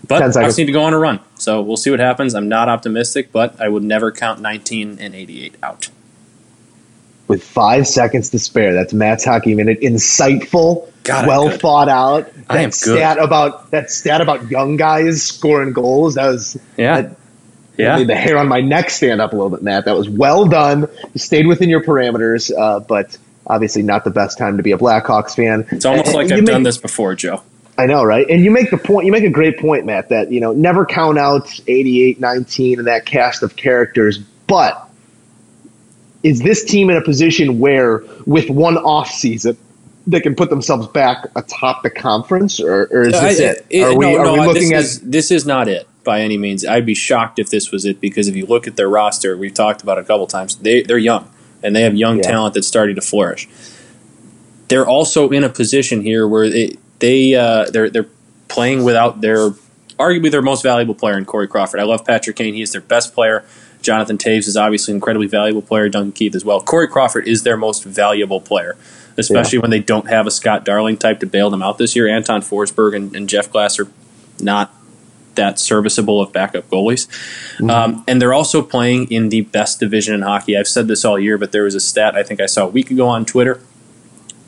but 10 I just need to go on a run. So we'll see what happens. I'm not optimistic, but I would never count 19 and 88 out. With five seconds to spare, that's Matt's hockey minute. Insightful, God, well good. thought out. That I am good. stat about that stat about young guys scoring goals. That was Yeah. that Yeah. made the hair on my neck stand up a little bit, Matt. That was well done. You stayed within your parameters, uh, but obviously not the best time to be a Blackhawks fan. It's almost And- like and I've done this before, Joe. I know, right? And you make the point. You make a great point, Matt. That you know, never count out 88, 19, and that cast of characters. But is this team in a position where, with one off season, they can put themselves back atop the conference, or, or is this I- it? it- Are we, no, are no, we looking this at? is, this is not it by any means. I'd be shocked if this was it because if you look at their roster, we've talked about it a couple times. They they're young and they have young Yeah. talent that's starting to flourish. They're also in a position here where they they uh, they're they're playing without their arguably their most valuable player in Corey Crawford. I love Patrick Kane; he is their best player. Jonathan Toews is obviously an incredibly valuable player. Duncan Keith as well. Corey Crawford is their most valuable player, especially when they don't have a Scott Darling type to bail them out this year. Anton Forsberg and, and Jeff Glass are not that serviceable of backup goalies. Um, and they're also playing in the best division in hockey. I've said this all year, but there was a stat I think I saw a week ago on Twitter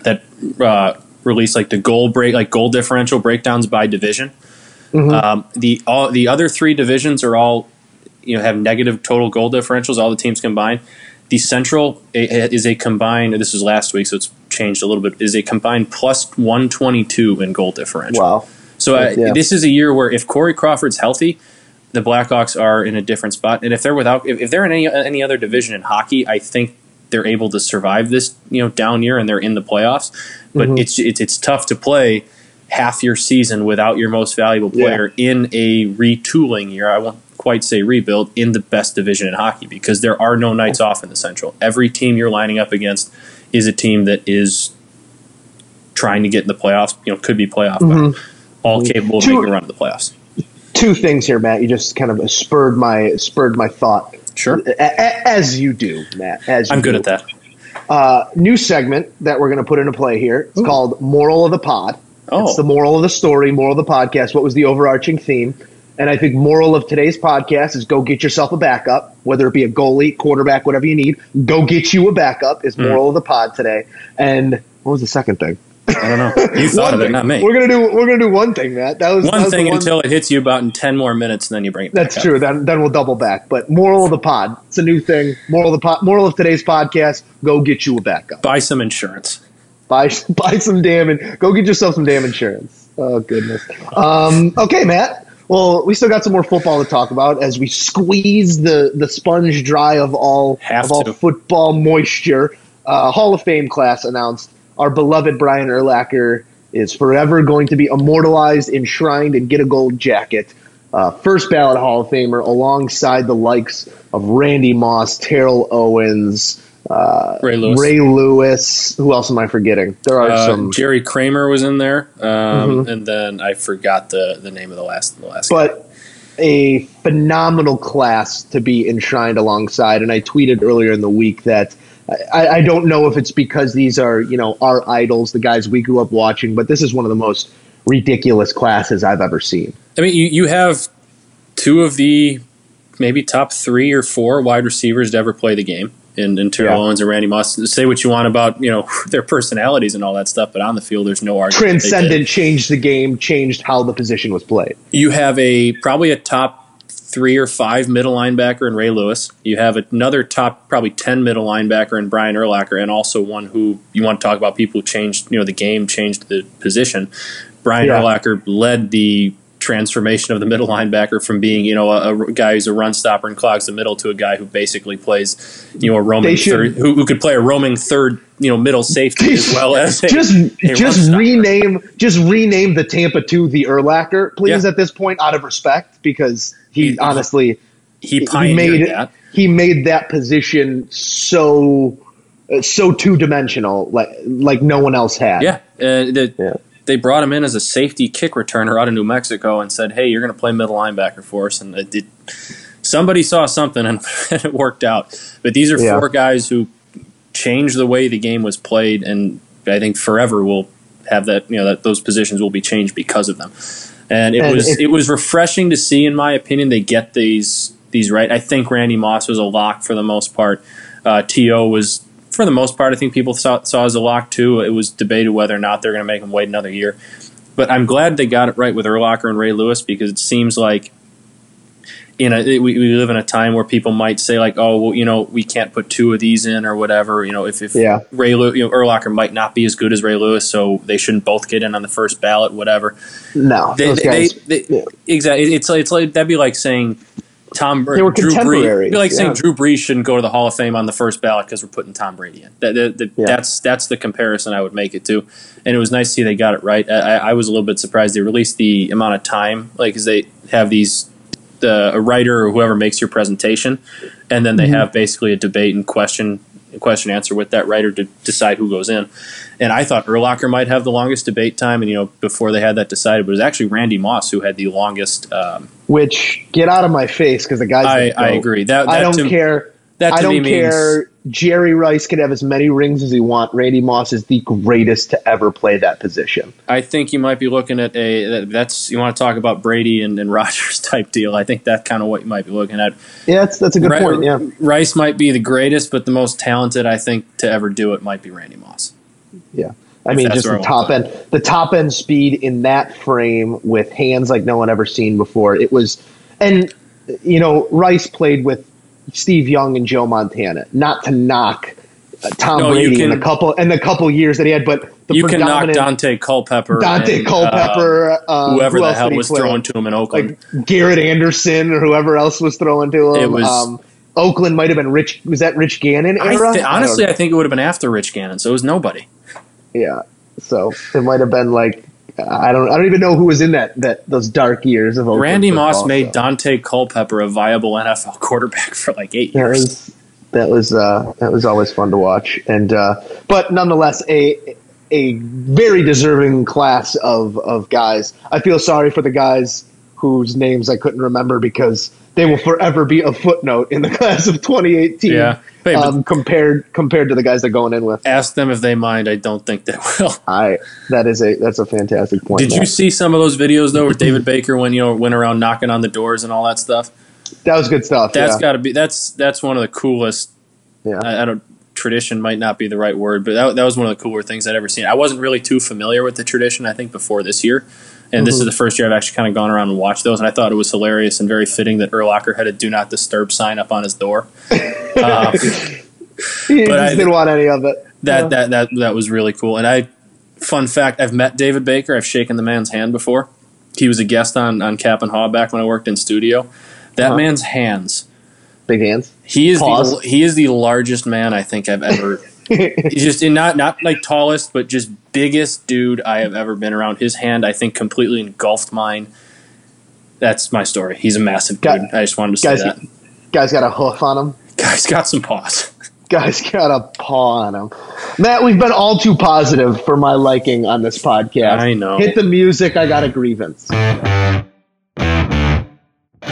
that uh, released like the goal break, like goal differential breakdowns by division. Um, the all the other three divisions are all you know have negative total goal differentials. All the teams combined. The Central is a combined. This is last week, so it's changed a little bit. Is a combined plus one twenty two in goal differential. Wow. So uh, Yeah. this is a year where if Corey Crawford's healthy, the Blackhawks are in a different spot. And if they're without, if, if they're in any any other division in hockey, I think they're able to survive this you know down year and they're in the playoffs. But Mm-hmm. it's, it's it's tough to play half your season without your most valuable Yeah. player in a retooling year. I won't quite say rebuild in the best division in hockey because there are no nights off in the Central. Every team you're lining up against is a team that is trying to get in the playoffs. You know, could be playoff bound, all capable of Two- making a run to the playoffs. Two things here, Matt. You just kind of spurred my spurred my thought. Sure, As you do, Matt. As you I'm good do. at that. Uh, new segment that we're going to put into play here. It's called Moral of the Pod. Oh. It's the moral of the story, moral of the podcast. What was the overarching theme? And I think moral of today's podcast is go get yourself a backup, whether it be a goalie, quarterback, whatever you need. Go get you a backup is moral of the pod today. And what was the second thing? I don't know. You thought of it, not me. We're gonna do we're gonna do one thing, Matt. That was that One was the thing until it hits you about in ten more minutes, and then you bring it. That's true. Up. Then then we'll double back. But moral of the pod. It's a new thing. Moral of the pod. Moral of today's podcast. Go get you a backup. Buy some insurance. Buy buy some damn and go get yourself some damn insurance. Oh goodness. Um, okay, Matt. Well, we still got some more football to talk about as we squeeze the the sponge dry of all Have of all to. football moisture. Uh, Hall of Fame class announced. Our beloved Brian Urlacher is forever going to be immortalized, enshrined, and get a gold jacket. Uh, first ballot Hall of Famer alongside the likes of Randy Moss, Terrell Owens, uh, Ray Lewis. Ray Lewis. Who else am I forgetting? There are Uh, some, Jerry Kramer was in there, um, Mhm. and then I forgot the, the name of the last the last. guy. but a phenomenal class to be enshrined alongside. And I tweeted earlier in the week that I, I don't know if it's because these are you know our idols, the guys we grew up watching, but this is one of the most ridiculous classes I've ever seen. I mean, you, you have two of the maybe top three or four wide receivers to ever play the game. In, in Terrell Yeah. Owens and Randy Moss. Say what you want about you know their personalities and all that stuff, but on the field, there's no argument. Transcendent changed the game, changed how the position was played. You have a probably a top three or five middle linebacker in Ray Lewis. You have another top probably ten middle linebacker in Brian Urlacher, and also one who you want to talk about people who changed you know the game, changed the position. Brian Yeah. Urlacher led the transformation of the middle linebacker from being you know a, a guy who's a run stopper and clogs the middle to a guy who basically plays you know a roaming third who, who could play a roaming third you know middle safety as well as a, just a just rename just rename the Tampa two the Urlacher, please. Yeah. At this point, out of respect, because he He- honestly he he made that. he made that position so uh, so two dimensional, like like no one else had. Yeah, uh, the, Yeah. They brought him in as a safety kick returner out of New Mexico and said, "Hey, you're going to play middle linebacker for us." And it did, somebody saw something and, it worked out. But these are Yeah. four guys who changed the way the game was played, and I think forever will have that. You know that those positions will be changed because of them. And it And was it- it was refreshing to see, in my opinion, they get these these right. I think Randy Moss was a lock for the most part. Uh, T.O. was for the most part. I think people saw, saw as a lock too. It was debated whether or not they're going to make him wait another year. But I'm glad they got it right with Urlacher and Ray Lewis because it seems like in a we, we live in a time where people might say like, oh, well, you know, we can't put two of these in or whatever. You know, if, if Yeah. Ray Lew- you know, Urlacher might not be as good as Ray Lewis, so they shouldn't both get in on the first ballot, whatever. No, they, guys. they, yeah. Exactly. It's like, it's like that'd be like saying Tom They were Drew Brees. It'd be like saying yeah. Drew Brees shouldn't go to the Hall of Fame on the first ballot because we're putting Tom Brady in. That, that- that- Yeah. That's that's the comparison I would make it to, and it was nice to see they got it right. I, I I was a little bit surprised they released the amount of time, like, because they have these the a writer or whoever makes your presentation, and then they Mm-hmm. have basically a debate and question question answer with that writer to decide who goes in. And I thought Urlacher might have the longest debate time, and you know before they had that decided, but it was actually Randy Moss who had the longest. Um, Which get out of my face because the guy's. I, goat. agree. That, I that don't to- care. That to I don't me care. Jerry Rice could have as many rings as he want. Randy Moss is the greatest to ever play that position. I think you might be looking at a that's you want to talk about Brady and, and Rodgers type deal. I think that's kind of what you might be looking at. Yeah, that's that's a good Ri- point. Yeah, Rice might be the greatest, but the most talented I think to ever do it might be Randy Moss. yeah. I If mean, just the top end, the top end speed in that frame with hands like no one ever seen before. It was, and you know, Rice played with Steve Young and Joe Montana. Not to knock uh, Tom No, Brady in can- the couple and the couple years that he had, but the you can knock Daunte Culpepper, Dante and, Culpepper, uh, uh, whoever who the hell he was throwing to him in Oakland. like Garrett Anderson or whoever else was throwing to him. It was- um, Oakland might have been Rich. Was that Rich Gannon era? I honestly, don't- I think it would have been after Rich Gannon, so it was nobody. yeah. So it might have been like I don't. I don't even know who was in that that those dark years of Oakland Randy Moss made so. Daunte Culpepper a viable NFL quarterback for like eight That years. was that was uh, that was always fun to watch, and uh, but nonetheless a a very deserving class of of guys. I feel sorry for the guys whose names I couldn't remember because they will forever be a footnote in the class of 2018. Yeah. Hey, um, compared compared to the guys they're going in with. Ask them if they mind. I don't think they will. I that is a that's a fantastic point. Did you see some of those videos though, where David Baker when you know went around knocking on the doors and all that stuff? that was good stuff. That's yeah. got to be that's that's one of the coolest. yeah. I, I don't tradition might not be the right word, but that, that was one of the cooler things I'd ever seen. I wasn't really too familiar with the tradition. I think before this year, and this is the first year I've actually kind of gone around and watched those, and I thought it was hilarious and very fitting that Urlacher had a "Do Not Disturb" sign up on his door. Uh, he but just I- didn't want any of it. that Yeah. that that that was really cool. And I, fun fact, I've met David Baker. I've shaken the man's hand before. He was a guest on on Cap and Haw back when I worked in studio. That Uh-huh. man's hands. big hands. He is Pause. the he is the largest man I think I've ever. he's just not not like tallest, but just biggest dude I have ever been around. His hand, I think, completely engulfed mine. That's my story. He's a massive Guy- dude. I just wanted to say guys, that. guys got a hoof on him. Guy's got some paws. Guys got a paw on him. Matt, we've been all too positive for my liking on this podcast. I know. Hit the music. I got a grievance.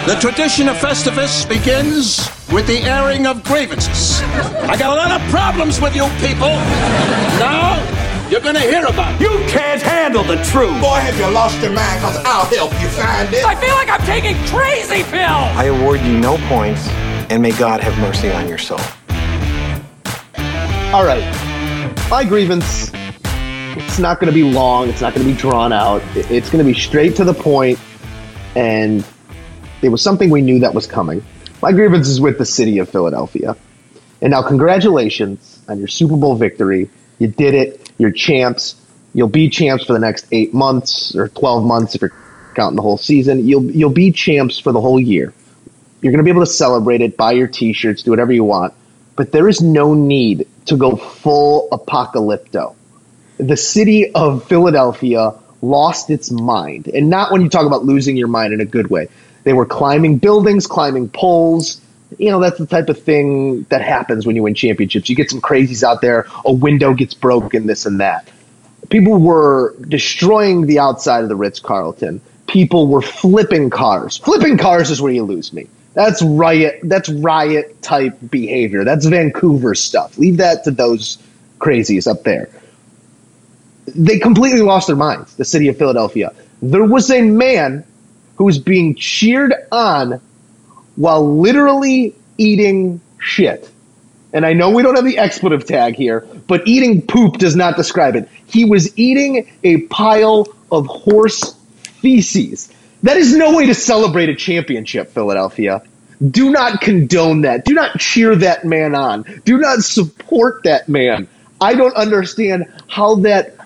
The tradition of Festivus begins with the airing of grievances. I got a lot of problems with you people. Now, you're gonna hear about it. You can't handle the truth. Boy, have you lost your mind? Cause I'll help you find it. I feel like I'm taking crazy pills. I award you no points, and may God have mercy on your soul. All right. My grievance, it's not going to be long. It's not going to be drawn out. It's going to be straight to the point, And it was something we knew that was coming. My grievance is with the city of Philadelphia. And now, congratulations on your Super Bowl victory. You did it. You're champs. You'll be champs for the next eight months or 12 months if you're counting the whole season. You'll, you'll be champs for the whole year. You're going to be able to celebrate it, buy your t shirts, do whatever you want. But there is no need to go full apocalypto. The city of Philadelphia lost its mind. And not when you talk about losing your mind in a good way. They were climbing buildings, climbing poles. You know, that's the type of thing that happens when you win championships. You get some crazies out there, a window gets broken, this and that. People were destroying the outside of the Ritz Carlton. People were flipping cars. Flipping cars is where you lose me. That's riot. That's riot type behavior. That's Vancouver stuff. Leave that to those crazies up there. They completely lost their minds. The city of Philadelphia. There was a man who was being cheered on while literally eating shit. And I know we don't have the expletive tag here, but eating poop does not describe it. He was eating a pile of horse feces. That is no way to celebrate a championship, Philadelphia. Do not condone that. Do not cheer that man on. Do not support that man. I don't understand how that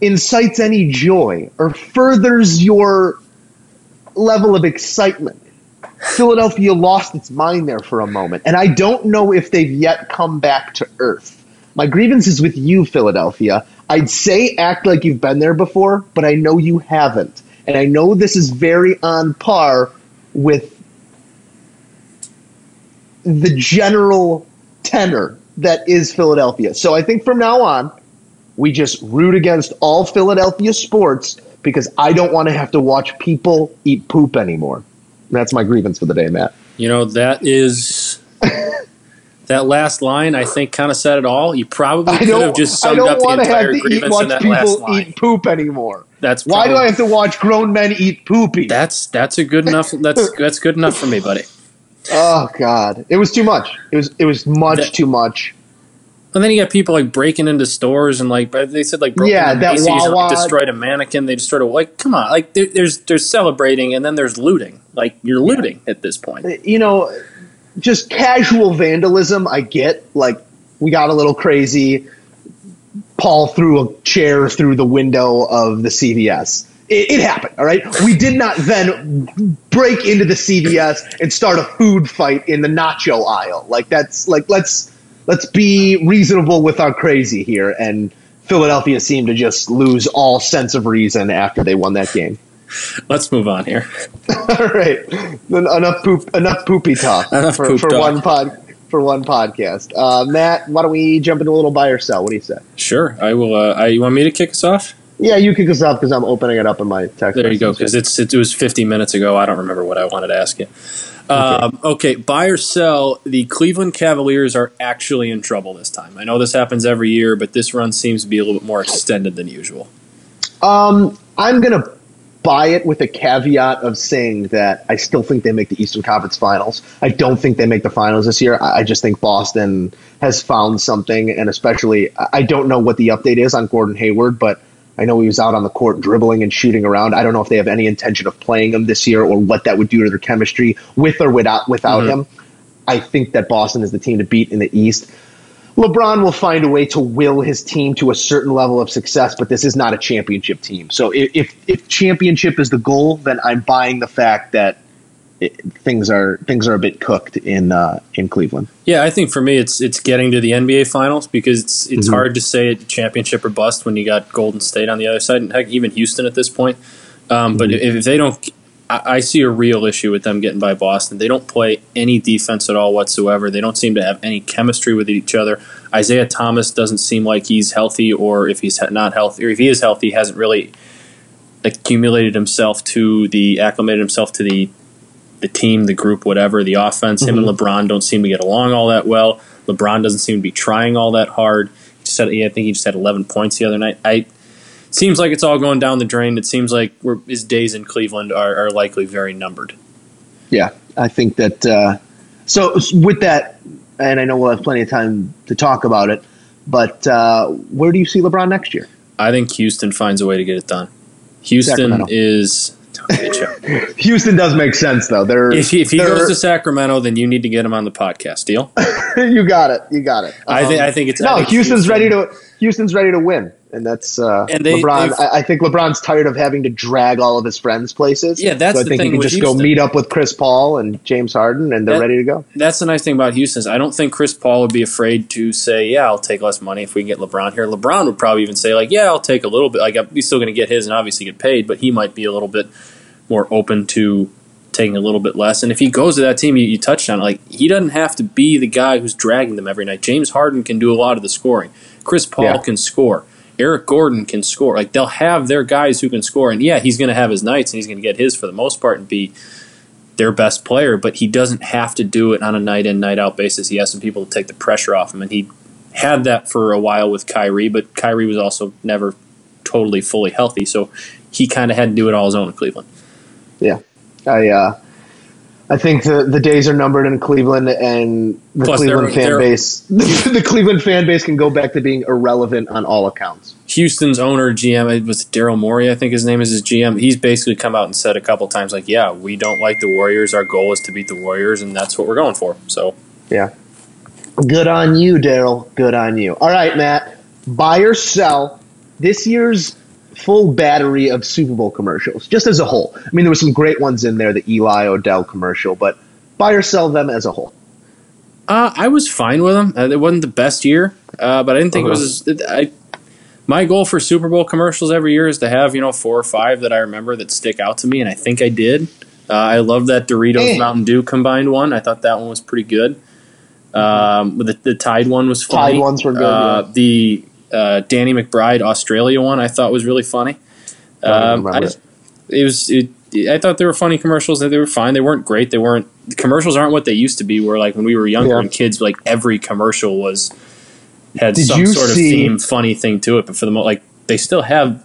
incites any joy or furthers your level of excitement. Philadelphia lost its mind there for a moment, and I don't know if they've yet come back to earth. My grievance is with you, Philadelphia. I'd say act like you've been there before, but I know you haven't. And I know this is very on par with the general tenor that is Philadelphia. So I think from now on, we just root against all Philadelphia sports because I don't want to have to watch people eat poop anymore. That's my grievance for the day, Matt. You know, that is. that last line, I think, kind of said it all. You probably could have just summed up the entire grievance in that last line. eat poop anymore. That's why do I have to watch grown men eat poopy? That's that's a good enough. That's that's good enough for me, buddy. Oh God, it was too much. It was it was much that, too much. And then you got people like breaking into stores and like they said like broken yeah, that Macy's and, like, destroyed a mannequin. They destroyed a like come on like there, there's there's celebrating and then there's looting. Like you're looting yeah. at this point. Uh, you know, just casual vandalism. I get like we got a little crazy. Paul threw a chair through the window of the CVS. It, it, happened, all right? We did not then break into the CVS and start a food fight in the nacho aisle. Like that's like let's let's be reasonable with our crazy here. And Philadelphia seemed to just lose all sense of reason after they won that game. Let's move on here. all right, enough poop, enough poopy talk enough for, for one pod for one podcast. Uh, Matt, why don't we jump into a little buy or sell? What do you say? Sure, I will. Uh, I, you want me to kick us off? Yeah, you kick us off because I'm opening it up in my text. There you go. Because it's it was 50 minutes ago. I don't remember what I wanted to ask you. Um, okay. okay, buy or sell. The Cleveland Cavaliers are actually in trouble this time. I know this happens every year, but this run seems to be a little bit more extended than usual. Um, I'm gonna buy it with a caveat of saying that I still think they make the Eastern Conference Finals. I don't think they make the finals this year. I just think Boston has found something, and especially I don't know what the update is on Gordon Hayward, but I know he was out on the court dribbling and shooting around. I don't know if they have any intention of playing him this year or what that would do to their chemistry with or without without mm-hmm. him. I think that Boston is the team to beat in the East. LeBron will find a way to will his team to a certain level of success, but this is not a championship team. So if if championship is the goal, then I'm buying the fact that it, things are things are a bit cooked in uh, in Cleveland. Yeah, I think for me it's it's getting to the NBA Finals because it's it's mm-hmm. hard to say it championship or bust when you got Golden State on the other side and heck even Houston at this point. Um, mm-hmm. But if, if, they don't, I, I, see a real issue with them getting by Boston. They don't play any defense at all whatsoever. They don't seem to have any chemistry with each other. Isaiah Thomas doesn't seem like he's healthy, or if he's not healthy, or if he is healthy, hasn't really accumulated himself to the acclimated himself to the the team, the group, whatever, the offense. Mm-hmm. Him and mm-hmm. LeBron don't seem to get along all that well. LeBron doesn't seem to be trying all that hard. He just had, I think he just had 11 points the other night. I seems like it's all going down the drain. It seems like his days in Cleveland are, are, likely very numbered. Yeah, I think that. Uh, so with that, and I know we'll have plenty of time to talk about it, but uh, where do you see LeBron next year? I think Houston finds a way to get it done. Houston Sacramento. is Houston does make sense though. They're, if he, if he goes to Sacramento, then you need to get him on the podcast. Deal? you got it. You got it. Um, I think. I think it's no. think Houston's Houston. ready to. Houston's ready to win, and that's uh, and they, LeBron. I, I, think LeBron's tired of having to drag all of his friends places. Yeah, that's so I think he can just Houston. go meet up with Chris Paul and James Harden, and they're that, ready to go. That's the nice thing about Houston. Is I don't think Chris Paul would be afraid to say, "Yeah, I'll take less money if we can get LeBron here." LeBron would probably even say, "Like, yeah, I'll take a little bit. Like, he's still going to get his and obviously get paid, but he might be a little bit." More open to taking a little bit less. And if he goes to that team, you, you touched on it, like he doesn't have to be the guy who's dragging them every night. James Harden can do a lot of the scoring. Chris Paul yeah. can score. Eric Gordon can score. Like they'll have their guys who can score. And yeah, he's going to have his nights and he's going to get his for the most part and be their best player. But he doesn't have to do it on a night in night out basis. He has some people to take the pressure off him, and he had that for a while with Kyrie. But Kyrie was also never totally fully healthy, so he kind of had to do it all his own in Cleveland yeah, I uh, I think the the days are numbered in Cleveland, and the Plus Cleveland they're, fan they're, base the Cleveland fan base can go back to being irrelevant on all accounts. Houston's owner GM it was Daryl Morey, I think his name is his GM. He's basically come out and said a couple times like, "Yeah, we don't like the Warriors. Our goal is to beat the Warriors, and that's what we're going for." So yeah, good on you, Daryl. Good on you. All right, Matt, buy or sell this year's full battery of Super Bowl commercials, just as a whole. I mean, there were some great ones in there, the Eli Odell commercial, but buy or sell them as a whole. Uh, I was fine with them. Uh, it wasn't the best year, uh, but I didn't think uh-huh. it was. It, I, my goal for Super Bowl commercials every year is to have you know four or five that I remember that stick out to me, and I think I did. Uh, I love that Doritos hey. Mountain Dew combined one. I thought that one was pretty good. Um, the, the Tide one was funny. Tide ones were good. Uh, yeah. The uh, Danny McBride Australia one I thought was really funny. Um, I, it was. It, I thought they were funny commercials. That They were fine. They weren't great. They weren't. The commercials aren't what they used to be. Where like when we were younger yeah. and kids, like every commercial was had Did some sort of theme, funny thing to it. But for the most, like they still have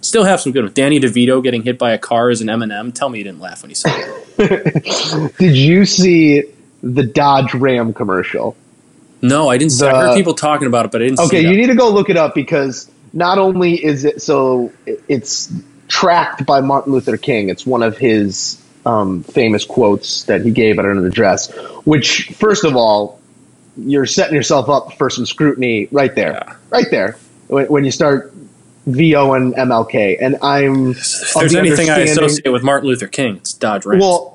still have some good ones. Danny DeVito getting hit by a car as an M&M. Tell me you didn't laugh when you saw it. Did you see the Dodge Ram commercial? No, I didn't. The, I heard people talking about it, but I didn't. Okay, you need to go look it up because not only is it so it's tracked by Martin Luther King. It's one of his um, famous quotes that he gave at an address. Which, first of all, you're setting yourself up for some scrutiny right there, yeah. right there. When, when you start VO and MLK, and I'm if there's anything I associate with Martin Luther King, it's Dodge Rams. Well,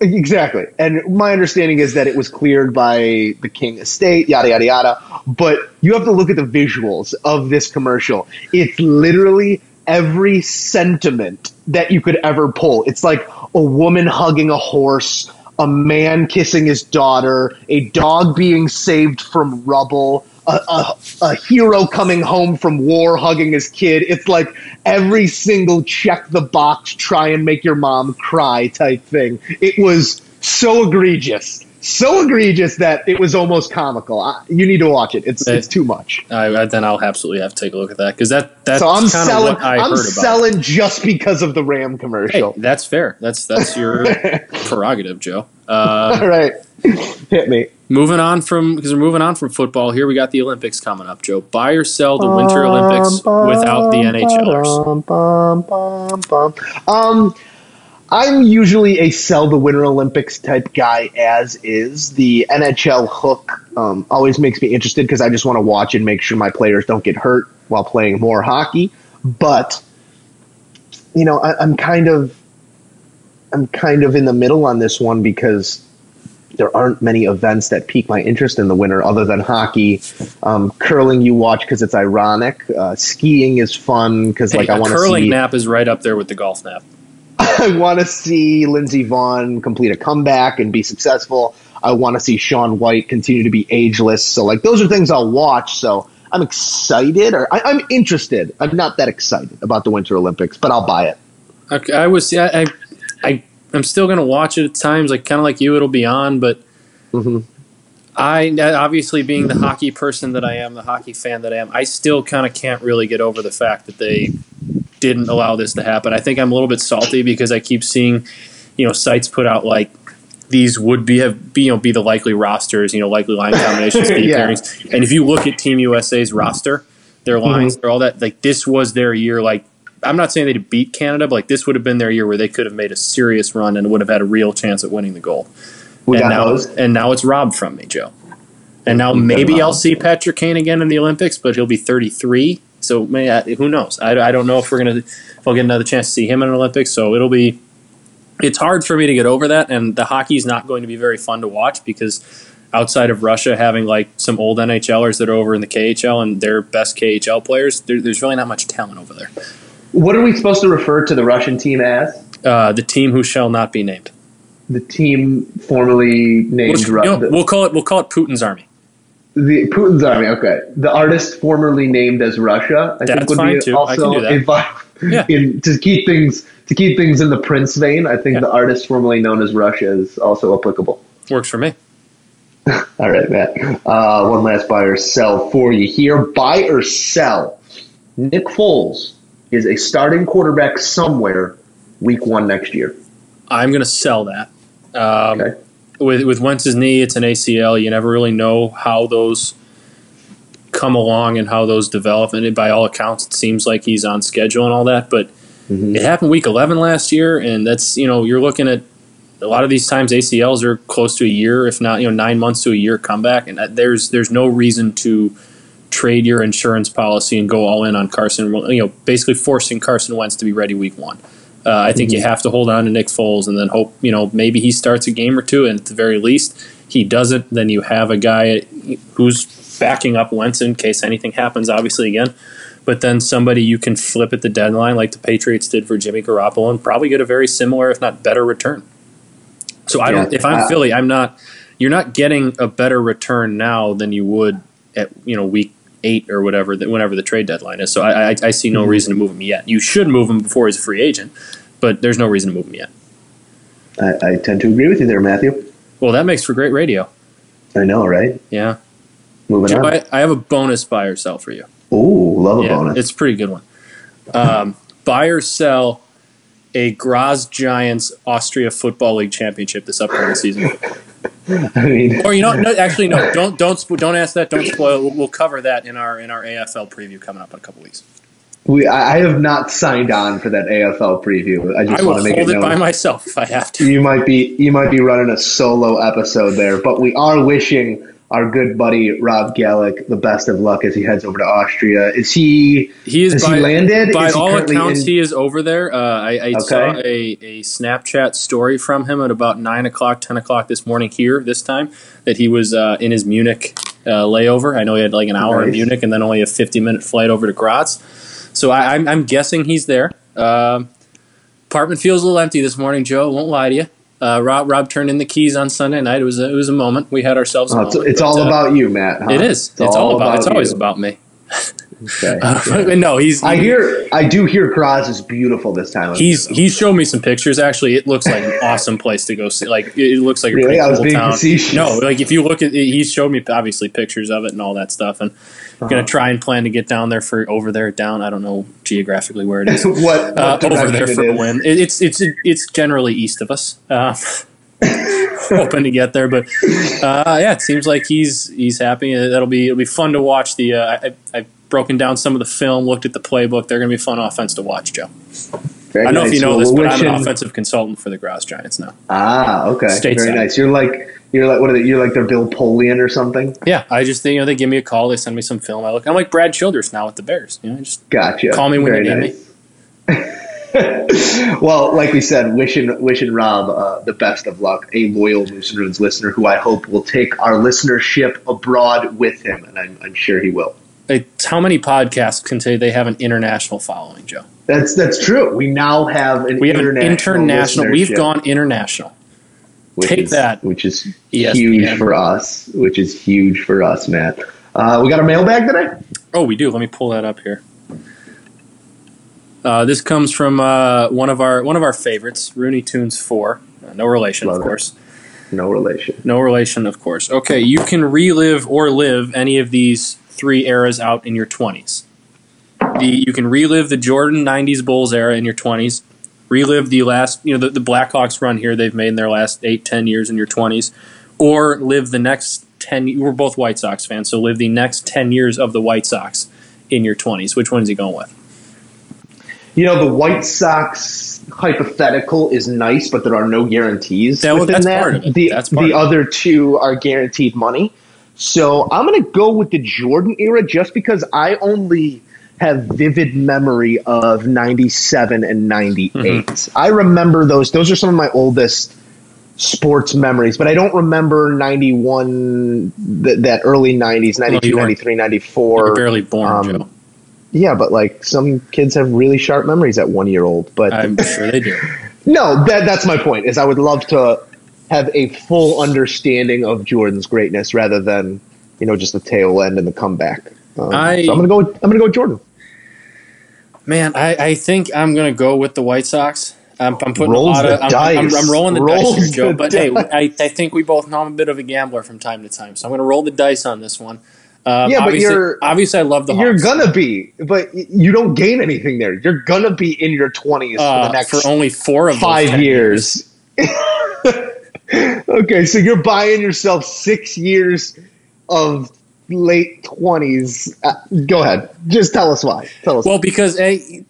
Exactly. And my understanding is that it was cleared by the King estate, yada, yada, yada. But you have to look at the visuals of this commercial. It's literally every sentiment that you could ever pull. It's like a woman hugging a horse, a man kissing his daughter, a dog being saved from rubble, a, a, a, hero coming home from war hugging his kid. It's like every single check the box, try and make your mom cry type thing. It was so egregious. So egregious that it was almost comical. I, you need to watch it. It's it, it's too much. I, then I'll absolutely have to take a look at that because that that's so I'm selling. I'm selling just because of the Ram commercial. Hey, that's fair. That's that's your prerogative, Joe. Uh, All right, hit me. Moving on from because we're moving on from football here, we got the Olympics coming up. Joe, buy or sell the Winter Olympics without the NHLers? Um, I'm usually a sell the Winter Olympics type guy. As is the NHL hook um, always makes me interested because I just want to watch and make sure my players don't get hurt while playing more hockey. But you know, I, I'm kind of I'm kind of in the middle on this one because there aren't many events that pique my interest in the winter other than hockey. Um, curling you watch because it's ironic. Uh, skiing is fun because hey, like I want to see. Curling nap is right up there with the golf nap. I want to see Lindsey Vonn complete a comeback and be successful. I want to see Shaun White continue to be ageless. So like those are things I'll watch. So I'm excited, or I, am interested. I'm not that excited about the Winter Olympics, but I'll buy it. Okay, I was. I, I, I I'm still going to watch it at times, like kind of like you, it'll be on, but mm-hmm. I obviously being the hockey person that I am, the hockey fan that I am, I still kind of can't really get over the fact that they didn't allow this to happen. I think I'm a little bit salty because I keep seeing, you know, sites put out like these would be have be, you know be the likely rosters, you know, likely line combinations, yeah. pairings. And if you look at Team USA's roster, their lines, mm-hmm. all that, like this was their year, like I'm not saying they'd beat Canada, but like this would have been their year where they could have made a serious run and would have had a real chance at winning the gold. We and now, and now it's robbed from me, Joe. And now maybe I'll see Patrick Kane again in the Olympics, but he'll be 33. So may, who knows? I, I don't know if we're gonna if I'll get another chance to see him in an Olympics. So it'll be it's hard for me to get over that. And the hockey's not going to be very fun to watch because outside of Russia having like some old NHLers that are over in the KHL and their best KHL players, there, there's really not much talent over there. What are we supposed to refer to the Russian team as? Uh, the team who shall not be named. The team formerly named. We'll, you know, we'll call it. We'll call it Putin's army. The Putin's army. Okay. The artist formerly named as Russia. I That's think would fine be too. also a yeah. in, to keep things to keep things in the Prince vein. I think yeah. the artist formerly known as Russia is also applicable. Works for me. All right, Matt. Uh, one last buy or sell for you here. Buy or sell. Nick Foles is a starting quarterback somewhere week one next year. I'm going to sell that. Um, okay. With with Wentz's knee, it's an ACL. You never really know how those come along and how those develop. And by all accounts, it seems like he's on schedule and all that. But mm-hmm. it happened week 11 last year, and that's you know you're looking at a lot of these times ACLs are close to a year, if not you know nine months to a year comeback, and there's there's no reason to trade your insurance policy and go all in on Carson. You know, basically forcing Carson Wentz to be ready week one. Uh, I think you have to hold on to Nick Foles and then hope you know maybe he starts a game or two, and at the very least he doesn't. Then you have a guy who's backing up Wentz in case anything happens. Obviously, again, but then somebody you can flip at the deadline like the Patriots did for Jimmy Garoppolo and probably get a very similar, if not better, return. So I don't. Yeah, If I'm uh, Philly, I'm not. You're not getting a better return now than you would at you know week eight or whatever. that Whenever the trade deadline is, so I, I, I see no Mhm. reason to move him yet. You should move him before he's a free agent, but there's no reason to move him yet. I, I tend to agree with you there, Matthew. Well, that makes for great radio. I know, right? Yeah. Moving Joe, on. I, I have a bonus buy or sell for you. Ooh, love a Yeah, bonus. It's a pretty good one. Um, buy or sell a Graz Giants Austria Football League championship this upcoming season. I mean, Or you know, no, actually, no. Don't don't don't ask that. Don't spoil. We'll, we'll cover that in our in our AFL preview coming up in a couple weeks. we I I have not signed on for that AFL preview. I I just will want to make hold it it by myself if I have to. You might be you might be running a solo episode there, but we are wishing our good buddy Rob Gallick the best of luck as he heads over to Austria. Is he? He is by, he landed? By Is he all accounts, in- he is over there. Uh, I, I saw a, a Snapchat story from him at about nine o'clock, ten o'clock this morning here. This time that he was uh, in his Munich uh, layover. I know he had like an hour in Munich and then only a fifty minute flight over to Graz. So I, I'm, I'm guessing he's there. Um, apartment feels a little empty this morning, Joe. Won't lie to you. Uh, Rob Rob turned in the keys on Sunday night. It was a, it was a moment. We had ourselves. Oh, it's, moment, it's but, all uh, about you, Matt. huh? It is. It's, all, about. It's always you. about me. Okay. Uh, no, he's. I hear. I do hear Graz is beautiful this time. He's he's showed me some pictures. Actually, it looks like an awesome place to go see. Like it looks like a Really? pretty I was cool being town. facetious. No, like if you look at, he's showed me obviously pictures of it and all that stuff, and Uh-huh. gonna try and plan to get down there for over there down. I don't know geographically where it is. what, what Uh, over there for is. win. It, it's it's it's generally east of us. Uh, hoping to get there, but uh, yeah, it seems like he's he's happy. Uh, That'll be it'll be fun to watch. The uh, I, I've broken down some of the film, looked at the playbook. They're gonna be fun offense to watch, Joe. Very I don't know if you know Well, this, but I'm an offensive consultant for the Graz Giants now. Ah, okay. Stateside. Very nice. You're like you're like what are they? You're like their Bill Polian or something. Yeah, I just you know they give me a call, they send me some film. I look, I'm like Brad Childress now with the Bears. You know, just Gotcha. Call me when Very you need nice. well, like we said, wishing wishing Rob uh, the best of luck, a loyal Moose and Runes listener who I hope will take our listenership abroad with him, and I'm, I'm sure he will. it's how many podcasts can say they have an international following, Joe? That's that's true. We now have an We have an international. international. We've gone international. which take is, that, which is ESPN. huge for us. Which is huge for us, Matt. Uh, we got a mailbag today. Oh, we do. Let me pull that up here. Uh, this comes from uh, one of our one of our favorites, Rooney Tunes Four. Uh, no relation, Love of it. course. No relation. No relation, of course. Okay, you can relive or live any of these three eras out in your 20s. The, you can relive the Jordan 90s Bulls era in your 20s, relive the last, you know, the, the Blackhawks run here they've made in their last eight, ten years in your 20s, or live the next 10, we're both White Sox fans, so live the next 10 years of the White Sox in your 20s. Which one is he going with? You know, the White Sox hypothetical is nice, but there are no guarantees That- within that's that. part of it. The, the of it. other two are guaranteed money. So I'm going to go with the Jordan era just because I only have vivid memory of 97 and 98. Mm-hmm. I remember those. Those are some of my oldest sports memories, but I don't remember 91, th- that early 90s, 92, you weren't- 93, 94. barely born, um. Yeah, but like some kids have really sharp memories at one year old. But I'm sure they do. no, that that's my point. Is I would love to have a full understanding of Jordan's greatness rather than you know just the tail end and the comeback. Um, I- so I'm gonna go. With, I'm gonna go with Jordan. Man, I, I think I'm going to go with the White Sox. I'm, I'm putting Rolls a lot of. the I'm, I'm, dice. I'm rolling the Rolls dice, here, Joe. But hey. I, I think we both know I'm a bit of a gambler from time to time, so I'm going to roll the dice on this one. Um, Yeah, but obviously, you're- obviously I love the You're gonna be, but you don't gain anything there. You're gonna be in your 20s for uh, the next for only four of five 10 years. okay, so you're buying yourself six years of late 20s. Uh, go ahead. Just tell us why. Tell us. Well, because a,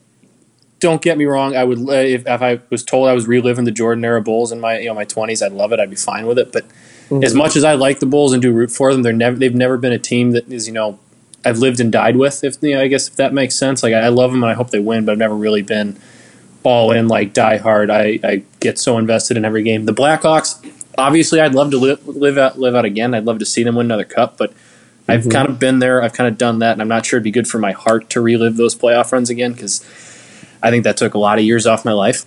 don't get me wrong, I would uh, if, if I was told I was reliving the Jordan era Bulls in my you know my 20s, I'd love it. I'd be fine with it. But Mm-hmm. as much as I like the Bulls and do root for them, they're never they've never been a team that is you know I've lived and died with. If you know, I guess if that makes sense. Like I, I love them and I hope they win, but I've never really been all in like die hard. I, I get so invested in every game. The Blackhawks, obviously, I'd love to live live out live out again. I'd love to see them win another cup, but I've Mm-hmm. kind of been there. I've kind of done that, and I'm not sure it'd be good for my heart to relive those playoff runs again because I think that took a lot of years off my life.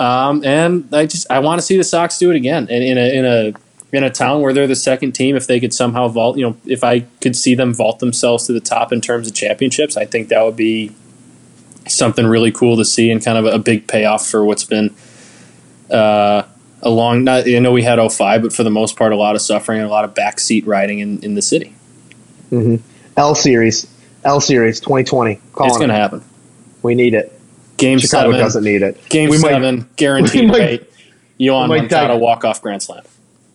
Um, and I just I want to see the Sox do it again, and in a in a in a town where they're the second team. If they could somehow vault, you know, if I could see them vault themselves to the top in terms of championships, I think that would be something really cool to see and kind of a big payoff for what's been uh, a long. Not I know we had 05, but for the most part, a lot of suffering and a lot of backseat riding in, in the city. L series, L series, 2020. Calling it's going to happen. We need it. Game Chicago seven, doesn't need it. Game we seven, Might, guaranteed we might- rate. Yoán Moncada dig- walk off grand slam.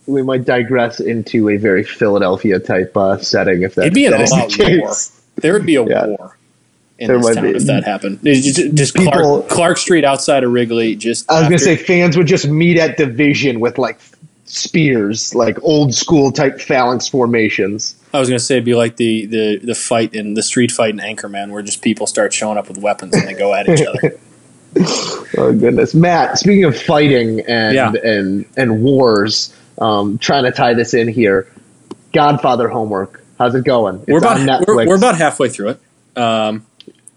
we might digress into a very Philadelphia type uh, setting if that, It'd be an that all-out war. There would be a Yeah. war in There this town be. if that happened. Just, just People- Clark, Clark Street outside of Wrigley. Just I was gonna say fans would just meet at division with like spears, like old school type phalanx formations. I was gonna say it'd be like the, the the fight in the street fight in Anchorman, where just people start showing up with weapons and they go at each other. Oh goodness, Matt. Speaking of fighting and Yeah. and and wars, um, trying to tie this in here. Godfather homework. How's it going? It's we're about on Netflix. we're, we're about halfway through it. Um,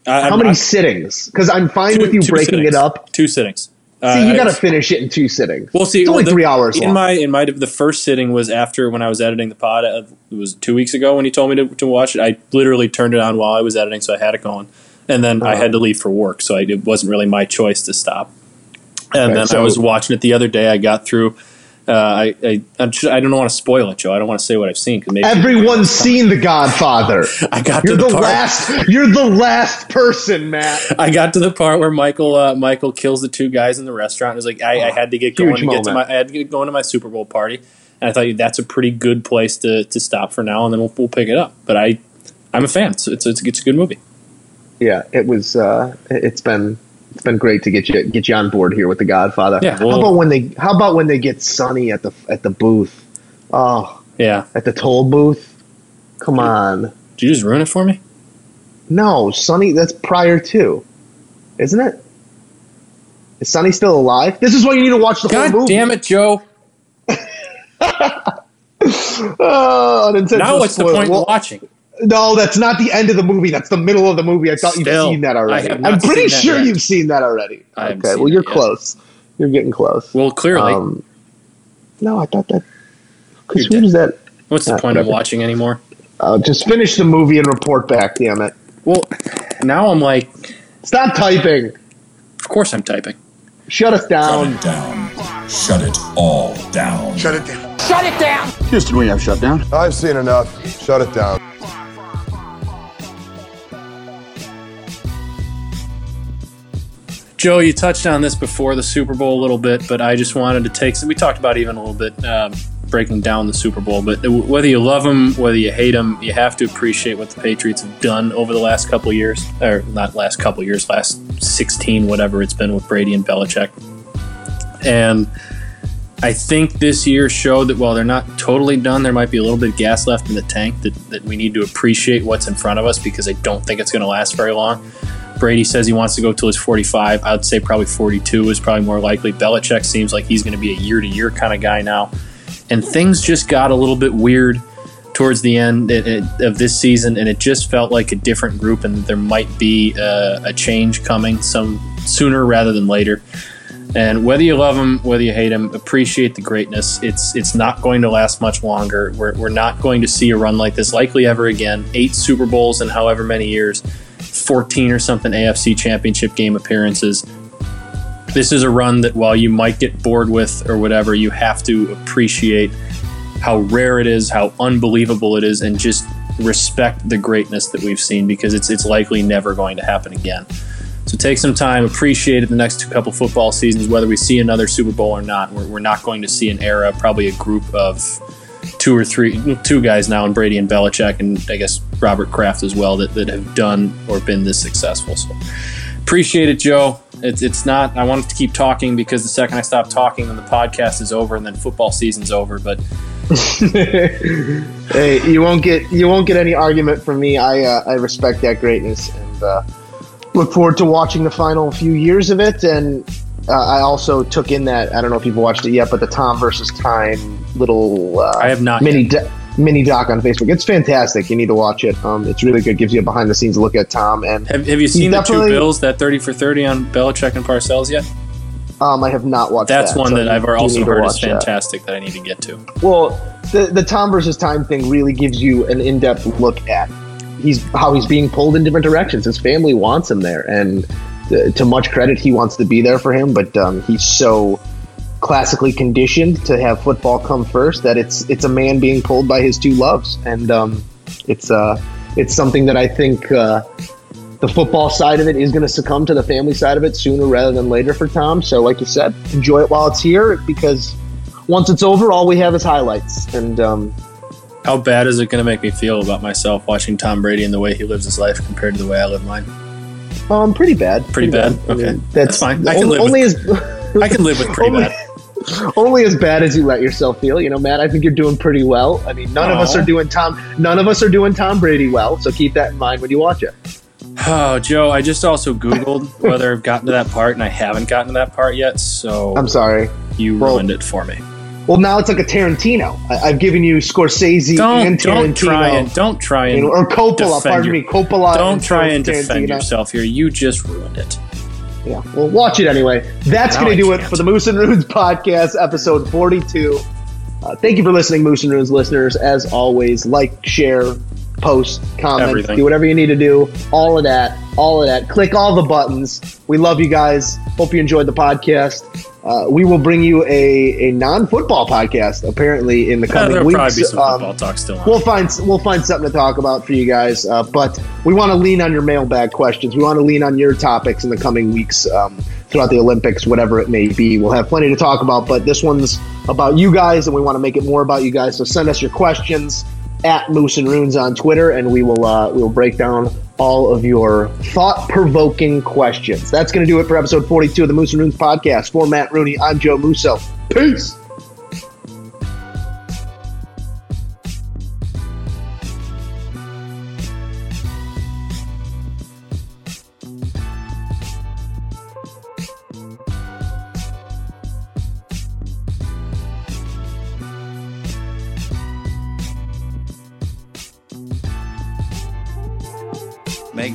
I, How I'm- many I'm- sittings? Because I'm fine two- with you breaking sittings. it up. Two sittings. See, Uh, you I- got to finish it in two sittings. We'll see. It's only Well, the- three hours In long. my in my the first sitting was after when I was editing the pod. It was two weeks ago when he told me to, to watch it. I literally turned it on while I was editing, so I had it going, and then I Uh-huh. had to leave for work, so I, it wasn't really my choice to stop. And Okay, then I was watching it the other day. I got through. Uh, I, I I'm I don't want to spoil it, Joe. I don't want to say what I've seen because maybe Everyone's seen The Godfather. I got You're to the, the last. You're the last person, Matt. I got to the part where Michael uh, Michael kills the two guys in the restaurant. It was like I, I had to get going to get to my. I had to get going to my Super Bowl party, and I thought that's a pretty good place to, to stop for now, and then we'll, we'll pick it up. But I I'm a fan. So it's it's, it's a good movie. Yeah, it was. Uh, it's been it's been great to get you get you on board here with The Godfather. Yeah, how about when they How about when they get Sonny at the at the booth? Oh, Yeah. at the toll booth. Come on. Did you just ruin it for me? No, Sonny. That's prior to, isn't it? Is Sonny still alive? This is why you need to watch the God whole movie. damn it, Joe! Oh, Now what's the point Well, of watching? No, that's not the end of the movie. That's the middle of the movie. I thought Still, you've seen that I already. have not I'm pretty that sure yet. you've seen that already. I okay, well, you're close. You're getting close. Well, clearly, Um, no, I thought that. Because who does that? what's the uh, point of watching anymore? Uh, just finish the movie and report back. Damn it! Well, now I'm like, Stop typing. of course I'm typing. Shut us down. it down. Shut it all down. Shut it down. Shut it down! Houston, we have shut down. I've seen enough. Shut it down. Joe, you touched on this before the Super Bowl a little bit, but I just wanted to take. some. We talked about even a little bit um, breaking down the Super Bowl. But whether you love them, whether you hate them, you have to appreciate what the Patriots have done over the last couple years, or not last couple years, last sixteen, whatever it's been with Brady and Belichick. And I think this year showed that while they're not totally done, there might be a little bit of gas left in the tank. That that we need to appreciate what's in front of us because I don't think it's going to last very long. Brady says he wants to go till he's 45. I would say probably 42 is probably more likely. Belichick seems like he's going to be a year to year kind of guy now. And things just got a little bit weird towards the end of this season, and it just felt like a different group, and there might be uh, a change coming some sooner rather than later. And whether you love him, whether you hate him, appreciate the greatness. It's it's not going to last much longer. We're, we're not going to see a run like this likely ever again. Eight Super Bowls in however many years, 14 or something AFC Championship game appearances. This is a run that while you might get bored with or whatever, you have to appreciate how rare it is, how unbelievable it is, and just respect the greatness that we've seen because it's it's likely never going to happen again. So take some time, appreciate it the next couple football seasons, whether we see another Super Bowl or not. We're, we're not going to see an era, probably a group of two or three, two guys now, and Brady and Belichick, and I guess Robert Kraft as well, that, that have done or been this successful. So appreciate it, Joe. It's, it's not, I wanted to keep talking because the second I stop talking, then the podcast is over and then football season's over. But hey, you won't get you won't get any argument from me. I uh, I respect that greatness and uh, look forward to watching the final few years of it. And uh, I also took in that I don't know if you've watched it yet, but the Tom versus Time little uh, I have not mini do- mini doc on Facebook. It's fantastic. You need to watch it. Um, it's really good. Gives you a behind the scenes look at Tom. And Have, have you seen the two bills that thirty for thirty on Belichick and Parcells yet? Um, I have not watched. That's that, one so that I've also heard is watch that. fantastic that. I need to get to. Well, the the Tom versus Time thing really gives you an in depth look at he's how he's being pulled in different directions. His family wants him there, and to much credit, he wants to be there for him. But um, he's so classically conditioned to have football come first that it's it's a man being pulled by his two loves, and um, it's uh it's something that I think. Uh, the football side of it is going to succumb to the family side of it sooner rather than later for Tom. So, like you said, enjoy it while it's here because once it's over, all we have is highlights. And um, How bad is it going to make me feel about myself watching Tom Brady and the way he lives his life compared to the way I live mine? Um, pretty bad. Pretty bad? I mean, Okay. that's, That's fine. I can on- live only with- as I can live with pretty only, bad. only as bad as you let yourself feel. You know, Matt. I think you're doing pretty well. I mean, none of us are doing Tom. None of us are doing Tom Brady well. So keep that in mind when you watch it. Oh, Joe, I just also Googled whether I've gotten to that part, and I haven't gotten to that part yet, so I'm sorry. you ruined it for me. Well, now it's like a Tarantino. I, I've given you Scorsese Don't, and don't Tarantino. try and don't try and or Coppola. Pardon me, Coppola. Don't and try and Tarantino. defend yourself here. You just ruined it. Yeah, well, watch it anyway. That's Now going to I do it can't. for the Moose and Runes podcast, episode 42. Uh, thank you for listening, Moose and Runes listeners. As always, like, share, post, comment, Everything. do whatever you need to do. All of that, all of that. Click all the buttons. We love you guys. Hope you enjoyed the podcast. Uh, we will bring you a, a non-football podcast apparently in the coming there'll weeks. probably be some Um, football talk still on. We'll find we'll find something to talk about for you guys, uh, but we want to lean on your mailbag questions. We want to lean on your topics in the coming weeks um, throughout the Olympics, whatever it may be. We'll have plenty to talk about, but this one's about you guys, and we want to make it more about you guys. So send us your questions at Moose and Runes on Twitter, and we will uh, we will break down all of your thought provoking questions. That's going to do it for episode forty two of the Moose and Runes podcast. For Matt Rooney, I'm Joe Musso. Peace.